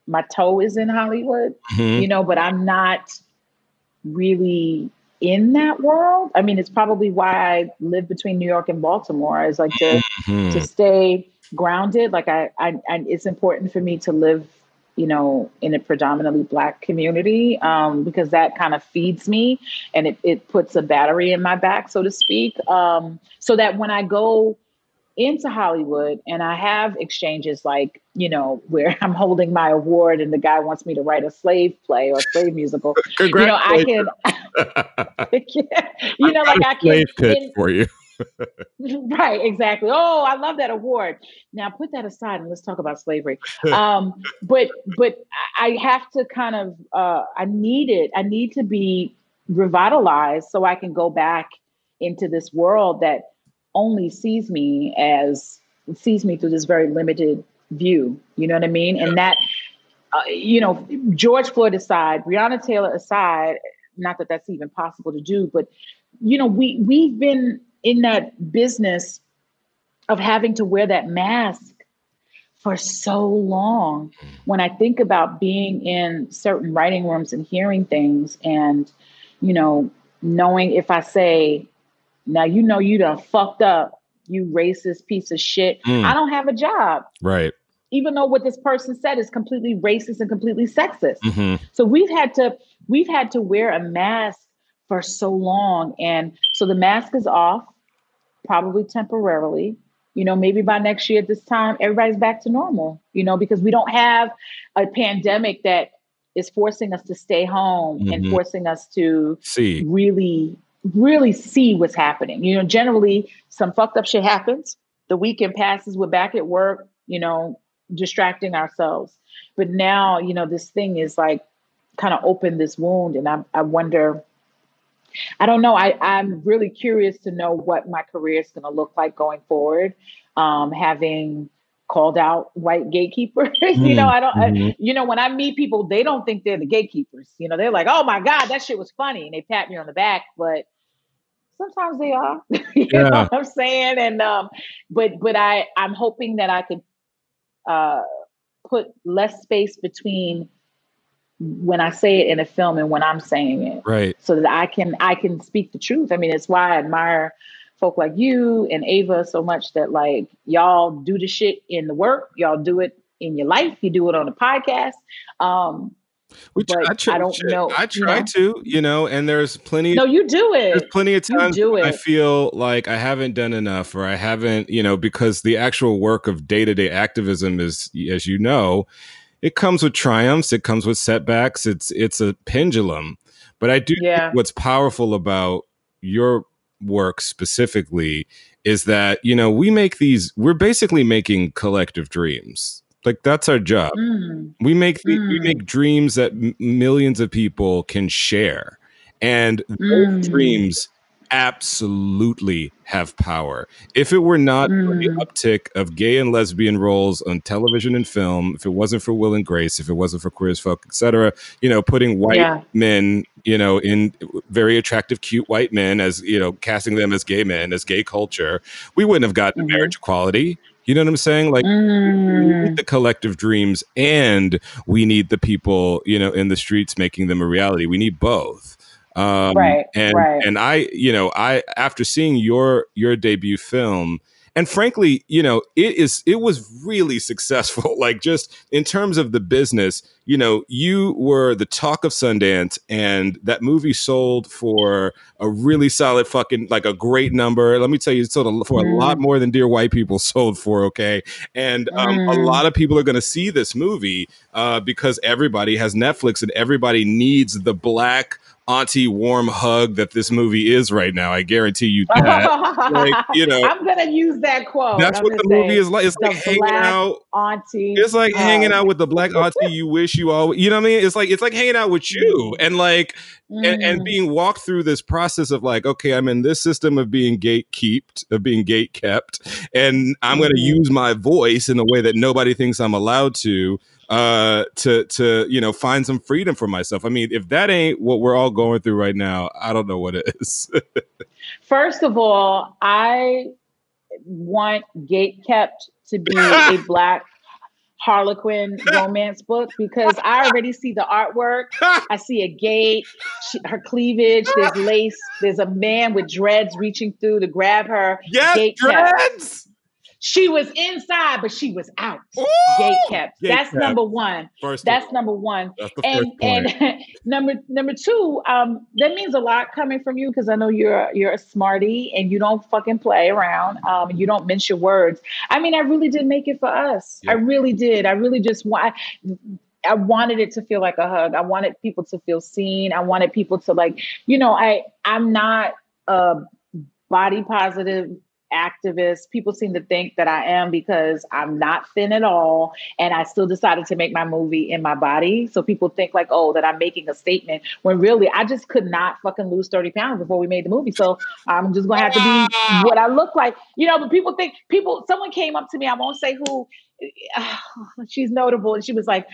my toe is in Hollywood, Mhm. you know, but I'm not really in that world. I mean, it's probably why I live between New York and Baltimore. Is like to Mhm. to stay grounded. Like I, I, I, it's important for me to live, you know, in a predominantly Black community um, because that kind of feeds me and it it puts a battery in my back, so to speak. Um, so that when I go into Hollywood and I have exchanges like, you know, where I'm holding my award and the guy wants me to write a slave play or slave musical, you know, I can, you know, like I can, pitch in- for you right, exactly. Oh, I love that award. Now put that aside and let's talk about slavery. Um, but but I have to kind of uh, I need it. I need to be revitalized so I can go back into this world that only sees me as sees me through this very limited view. You know what I mean? And that uh, you know, George Floyd aside, Breonna Taylor aside, not that that's even possible to do, but you know, we we've been in that business of having to wear that mask for so long. When I think about being in certain writing rooms and hearing things and, you know, knowing if I say, now you know you done fucked up, you racist piece of shit, Mm. I don't have a job. right Even though what this person said is completely racist and completely sexist. hmm So we've had to we've had to wear a mask for so long and so the mask is off probably temporarily. You know, maybe by next year at this time everybody's back to normal, you know, because we don't have a pandemic that is forcing us to stay home and Mhm. forcing us to see really really see what's happening. You know, generally some fucked up shit happens. The weekend passes, we're back at work, you know, distracting ourselves. But now, you know, this thing is like kind of opened this wound and I I wonder I don't know. I, I'm really curious to know what my career is going to look like going forward. Um, having called out white gatekeepers. you know, I don't. I, you know, when I meet people, they don't think they're the gatekeepers. You know, they're like, "Oh my god, that shit was funny," and they pat me on the back, but sometimes they are. you Yeah. know what I'm saying? And um, but but I I'm hoping that I could uh put less space between when I say it in a film and when I'm saying it Right. so that I can I can speak the truth. I mean, it's why I admire folk like you and Ava so much that like y'all do the shit in the work, y'all do it in your life, you do it on a podcast. Um, We try, I, try, I don't shit. know, I you try know? to, you know, and there's plenty. no, you do there's it. plenty of You times I feel like I haven't done enough, or I haven't, you know, because the actual work of day to day activism is, as you know, it comes with triumphs, it comes with setbacks. It's it's a pendulum, but I do Yeah. think what's powerful about your work specifically is that you know we make these. We're basically making collective dreams. Like that's our job. Mm, We make we Mm. make dreams that m- millions of people can share, and those Mm. dreams absolutely have power. If it were not for the Mm. uptick of gay and lesbian roles on television and film, if it wasn't for Will and Grace, if it wasn't for Queer as Folk, etc., you know, putting white Yeah. men, you know, in very attractive, cute white men as you know, casting them as gay men, as gay culture, we wouldn't have gotten Mhm. marriage equality. You know what I'm saying? Like we mm, need the collective dreams and we need the people you know in the streets making them a reality we need both um Right, and right. and i you know i after seeing your your debut film and frankly you know it is it was really successful like just in terms of the business you know you were the talk of sundance and that movie sold for a really solid fucking like a great number let me tell you it sold a, for a Mm. lot more than dear white people sold for okay and um, a Mm. lot of people are going to see this movie uh, because everybody has Netflix and everybody needs the black auntie warm hug that this movie is right now. I guarantee you that. like, you know, I'm gonna use that quote. That's I'm what the gonna movie is like. It's like hanging out. auntie. It's like hanging out with the black auntie you wish you all. You know what I mean? It's like it's like hanging out with you and like and, and Mm. being walked through this process of like, okay, I'm in this system of being gatekept, of being gate kept, and I'm going to Mhm. use my voice in a way that nobody thinks I'm allowed to, uh, to to you know find some freedom for myself. I mean, if that ain't what we're all going through right now, I don't know what is. First of all, I want Gate Kept to be a black Harlequin romance book because I already see the artwork. I see a gate, she, her cleavage, there's lace, there's a man with dreads reaching through to grab her. yes, Gate kept. She was inside, but she was out. Ooh! Gate kept. Gate That's kept. number one. First, That's number one. that's the and first point. and number number two, um, that means a lot coming from you because I know you're you're a smarty and you don't fucking play around. Um, you don't mince your words. I mean, I really did make it for us. I really did. I really just want. I wanted it to feel like a hug. I wanted people to feel seen. I wanted people to like, you know, I I'm not a body positive activist. People seem to think that I am because I'm not thin at all and I still decided to make my movie in my body. So people think like, oh, that I'm making a statement when really I just could not fucking lose 30 pounds before we made the movie. So I'm just gonna have to be what I look like. You know, but people think people someone came up to me, I won't say who, she's notable, and she was like,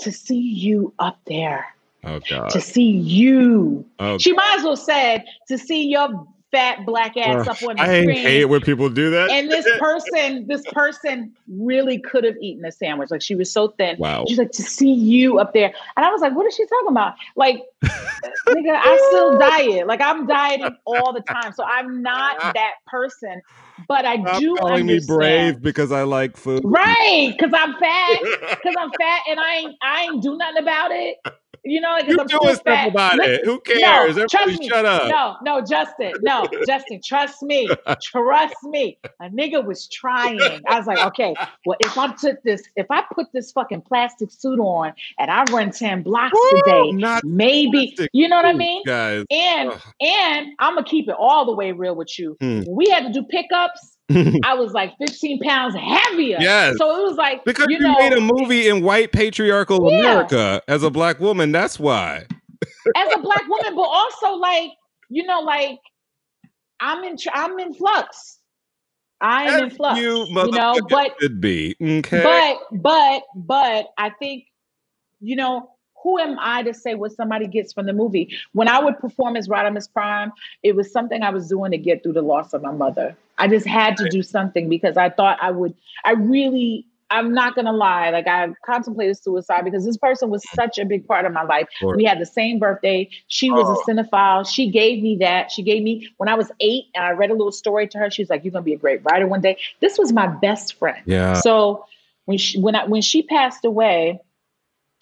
to see you up there, Oh God. to see you. Oh, She might as well said to see your fat black ass up on the I screen. hate when people do that. and this person, this person really could have eaten a sandwich. Like she was so thin. Wow. She's like, to see you up there. And I was like, what is she talking about? Like, nigga, I still diet. Like I'm dieting all the time. So I'm not that person. But I Stop do calling me understand. brave because I like food. Right. Cause I'm fat. Cause I'm fat and I ain't I ain't do nothing about it. You know, you I'm doing stuff about Listen, it. Who no, cares? trust me. shut up. No, no, Justin. No, Justin, trust me. Trust me. A nigga was trying. I was like, okay, well, if I took this, if I put this fucking plastic suit on and I run 10 blocks Woo, today, maybe, you know what I mean? Guys. And Ugh. and I'm gonna keep it all the way real with you. Hmm. We had to do pickups, I was like 15 pounds heavier. Yes. So it was like Because you, you know, made a movie in white patriarchal Yeah. America as a black woman. That's why. as a black woman, but also like, you know, like I'm in tr- I'm in flux. I am in flux. You, You, know, but should be okay. but but but I think you know who am I to say what somebody gets from the movie? When I would perform as RadhaMUSPrime, it was something I was doing to get through the loss of my mother. I just had to do something because I thought I would. I really. I'm not gonna lie. Like I contemplated suicide because this person was such a big part of my life. course. We had the same birthday. She was Oh. a cinephile. She gave me that. She gave me when I was eight, and I read a little story to her. She was like, "You're gonna be a great writer one day." This was my best friend. yeah. So when she when I when she passed away,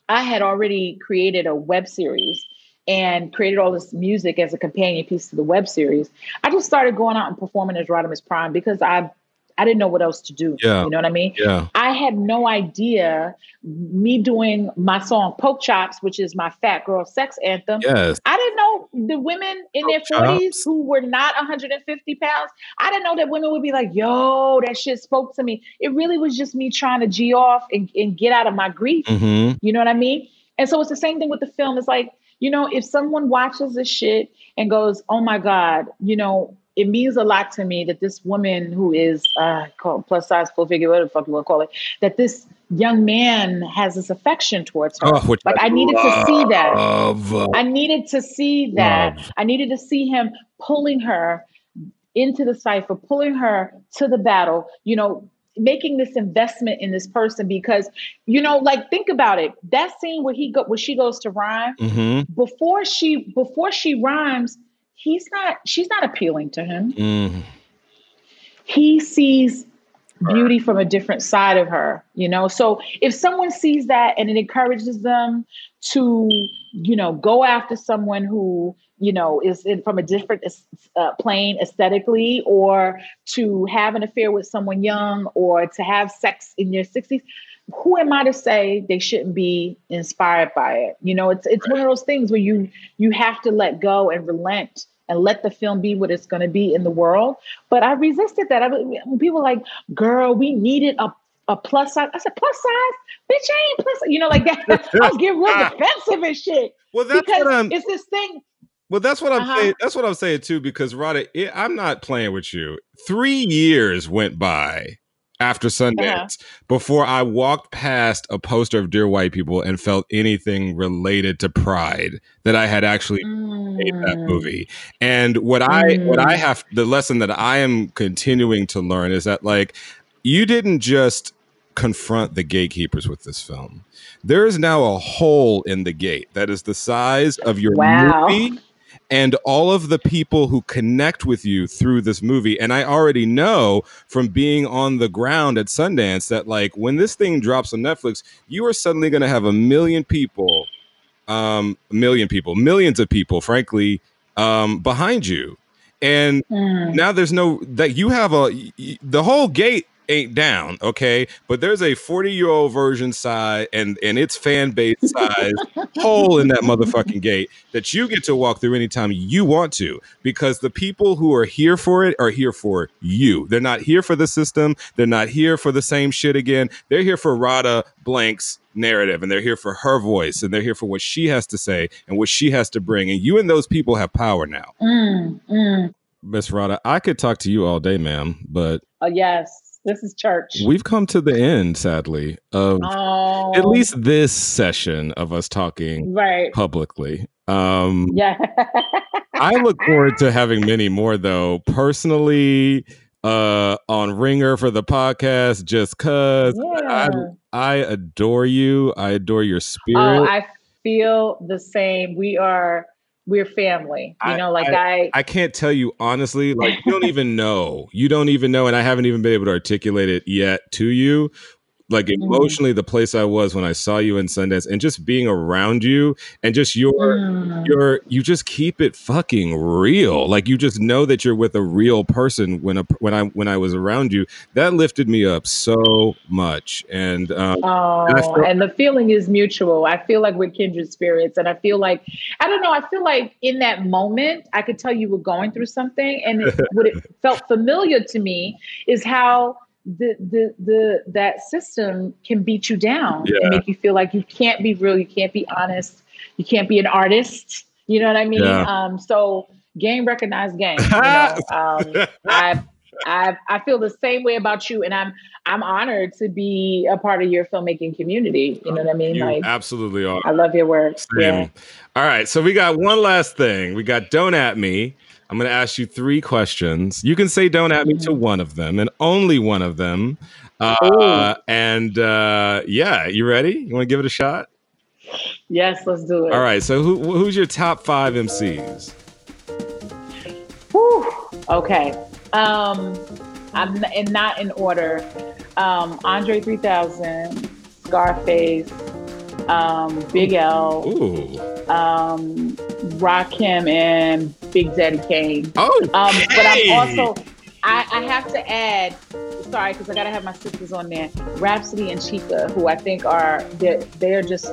I had already created a web series and created all this music as a companion piece to the web series. I just started going out and performing as RadhaMUSPrime because I I didn't know what else to do. Yeah. You know what I mean? Yeah. I had no idea me doing my song Poke Chops, which is my fat girl sex anthem. Yes. I didn't know the women in their Poke 40s chops. who were not 150 pounds. I didn't know that women would be like, yo, that shit spoke to me. It really was just me trying to G off and, and get out of my grief. Mm-hmm. You know what I mean? And so it's the same thing with the film. It's like, you know, if someone watches this shit and goes, oh my God, you know, it means a lot to me that this woman who is uh, called plus size, full figure, whatever the fuck you want to call it, that this young man has this affection towards her. Oh, like I needed to see that. I needed to see that. Love. I needed to see him pulling her into the cipher, pulling her to the battle, you know, making this investment in this person because, you know, like think about it. That scene where he go where she goes to rhyme, Mm-hmm. before she before she rhymes, he's not she's not appealing to him. Mm. He sees beauty from a different side of her, you know. So if someone sees that and it encourages them to, you know, go after someone who, you know, is in, from a different uh, plane aesthetically, or to have an affair with someone young, or to have sex in your sixties, who am I to say they shouldn't be inspired by it? You know, it's it's one of those things where you you have to let go and relent and let the film be what it's going to be in the world. But I resisted that. I, people were like, "Girl, we needed a a plus size." I said, "Plus size, bitch, I ain't plus." You know, like that. I was getting real defensive and shit Well, that's because what I'm. it's this thing. Well, that's what I'm Uh-huh. saying. That's what I'm saying too. Because Radha, it, I'm not playing with you. Three years went by after Sundance Uh-huh. before I walked past a poster of Dear White People and felt anything related to Pride that I had actually made that Mm. movie. And what I what I Mm. have the lesson that I am continuing to learn is that like you didn't just confront the gatekeepers with this film. There is now a hole in the gate that is the size of your Wow. movie and all of the people who connect with you through this movie. And I already know from being on the ground at Sundance that like when this thing drops on Netflix, you are suddenly going to have a million people, um, a million people, millions of people, frankly, um, behind you. And Mm. now there's no that you have a the whole gate ain't down okay? But there's a 40 year old version side and and its fan base size hole in that motherfucking gate that you get to walk through anytime you want to because the people who are here for it are here for you. They're not here for the system. They're not here for the same shit again. They're here for Radha Blank's narrative and they're here for her voice and they're here for what she has to say and what she has to bring. And you and those people have power now. Mm, mm. Miss Radha, I could talk to you all day, ma'am, but Oh yes, this is church. we've come to the end, sadly, of oh, at least this session of us talking right. publicly. Um, Yeah. I look forward to having many more, though. Personally, uh, on Ringer for the podcast, just cause I, I adore you. I adore your spirit. Oh, I feel the same. We are we're family. You I- know, like I, I can't tell you honestly, like you don't even know. You don't even know, and I haven't even been able to articulate it yet to you. Like Mm. emotionally, the place I was when I saw you in Sundance, and just being around you, and just your Mm. your you just keep it fucking real. Like you just know that you're with a real person when a, when I when I was around you. That lifted me up so much, and um, Oh, And and the feeling is mutual. I feel like we're kindred spirits, and I feel like I don't know. I feel like in that moment, I could tell you were going through something, and it, what it felt familiar to me is how the the the that system can beat you down Yeah. and make you feel like you can't be real, you can't be honest, you can't be an artist. You know what I mean? Yeah. Um, so game recognized game. You know, um, I I I feel the same way about you, and I'm I'm honored to be a part of your filmmaking community. You know what I mean? You like absolutely are. I love your work. Same. Yeah. All right, so we got one last thing. We got don't at me. I'm going to ask you three questions. You can say don't at me to one of them and only one of them. Uh, and uh, yeah, you ready? You want to give it a shot? Yes, let's do it. All right. So who, who's your top five MCs? Whew. Okay. Um, I'm n- and not in order. Um, Andre 3000, Scarface, um, Big L, Ooh. um, Rakim, and Big Daddy Kane. Oh, Um, but I'm also, I, I have to add, sorry, because I gotta have my sisters on there. Rapsody and Chika, who I think are they're, they're just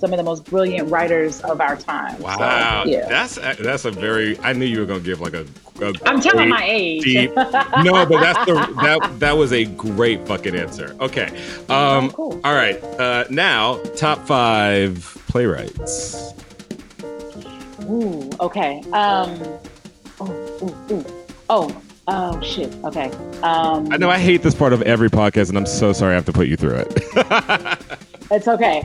some of the most brilliant writers of our time. So, Wow, yeah. that's a, that's a very. I knew you were gonna give like a. a I'm telling my age. deep- no, but that's the that that was a great fucking answer. Okay, um, Oh, cool. all right. Uh, now top five playwrights. Ooh, okay. Um, oh, ooh, ooh. oh, oh, shit. Okay. Um, I know I hate this part of every podcast, and I'm so sorry I have to put you through it. it's okay.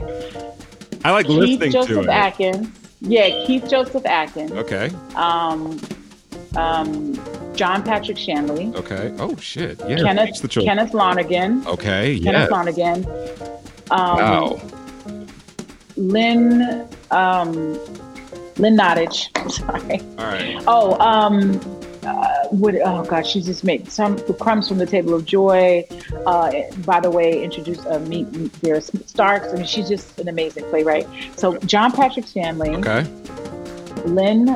I like Keith listening to Joseph it. Atkins. Yeah, Keith Josef Adkins. Okay. Um, um, John Patrick Shanley. Okay. Oh shit. Yeah. Kenneth the children. Kenneth Lonergan. Okay. Kenneth. Lonergan. Um, Wow. Lynn. Um, Lynn Nottage. Sorry. All right. Oh, um, uh, what? Oh God, she just made some crumbs from the table of joy. Uh, by the way, introduced uh, meet Vera Starks. I mean, she's just an amazing playwright. So John Patrick Shanley, Okay. Lynn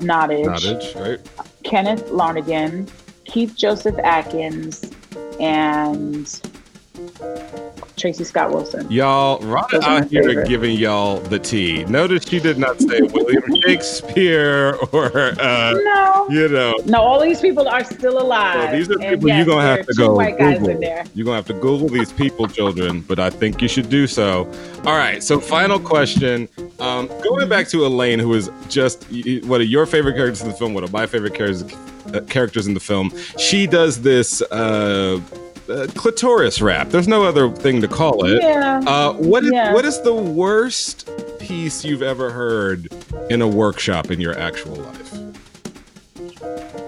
Nottage, Nottage. Right. Kenneth Lonergan, Keith Josef Adkins, and Tracey Scott Wilson. Y'all, Rhonda out here favorite. giving y'all the tea. Notice she did not say William Shakespeare or, uh, No, you know, no, all these people are still alive. So these are people yes, you're gonna have to go Google. You're gonna have to Google these people, children. But I think you should do so. All right. So, final question. Um, going back to Elaine, who is just one of your favorite characters in the film, one of my favorite characters uh, characters in the film. She does this uh, uh, clitoris rap. There's no other thing to call it. Yeah. Uh, what is Yeah. what is the worst piece you've ever heard in a workshop in your actual life?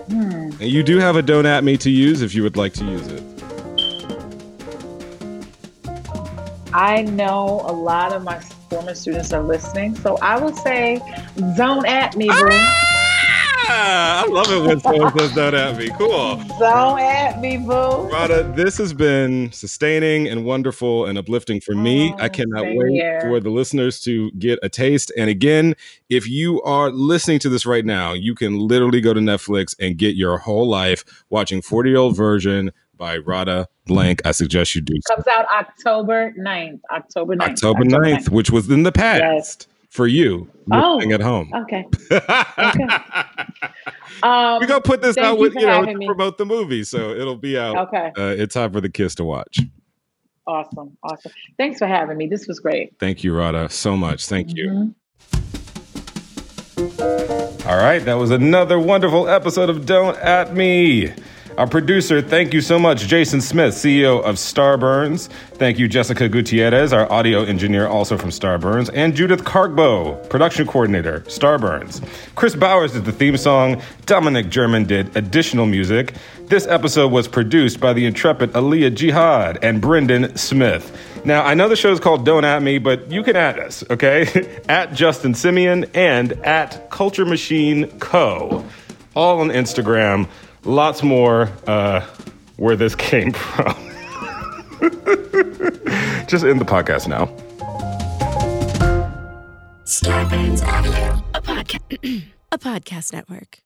Hmm. And you do have a don't at me to use if you would like to use it. I know a lot of my former students are listening, so I would say, "Don't at me, boo. Ah, I love it when someone says don't at me. Cool. Don't at me, boo." Radha, this has been sustaining and wonderful and uplifting for me. Oh, I cannot wait here. for the listeners to get a taste. And again, if you are listening to this right now, you can literally go to Netflix and get your whole life watching 40 year old version by Radha Blank. I suggest you do. Comes out October 9th. October 9th. October 9th, which was in the past Yes. For you Oh. at home. Okay. Um, we gonna put this out with for you know to promote the movie, so it'll be out. Okay. Uh, it's time for the kids to watch. Awesome. Awesome. Thanks for having me. This was great. Thank you, Radha, so much. Thank you. Mhm. All right, that was another wonderful episode of Don't At Me. Our producer, thank you so much, Jason Smith, CEO of Starburns. Thank you, Jessica Gutierrez, our audio engineer, also from Starburns, and Judith Cargbo, production coordinator, Starburns. Chris Bowers did the theme song. Dominic German did additional music. This episode was produced by the intrepid Aaliyah Jihad and Brendan Smith. Now, I know the show is called Don't At Me, but you can at us, okay? at Justin Simien and at Culture Machine Co. All on Instagram. Lots more uh, where this came from. Just end the podcast now. Starburns Audio. a podcast network.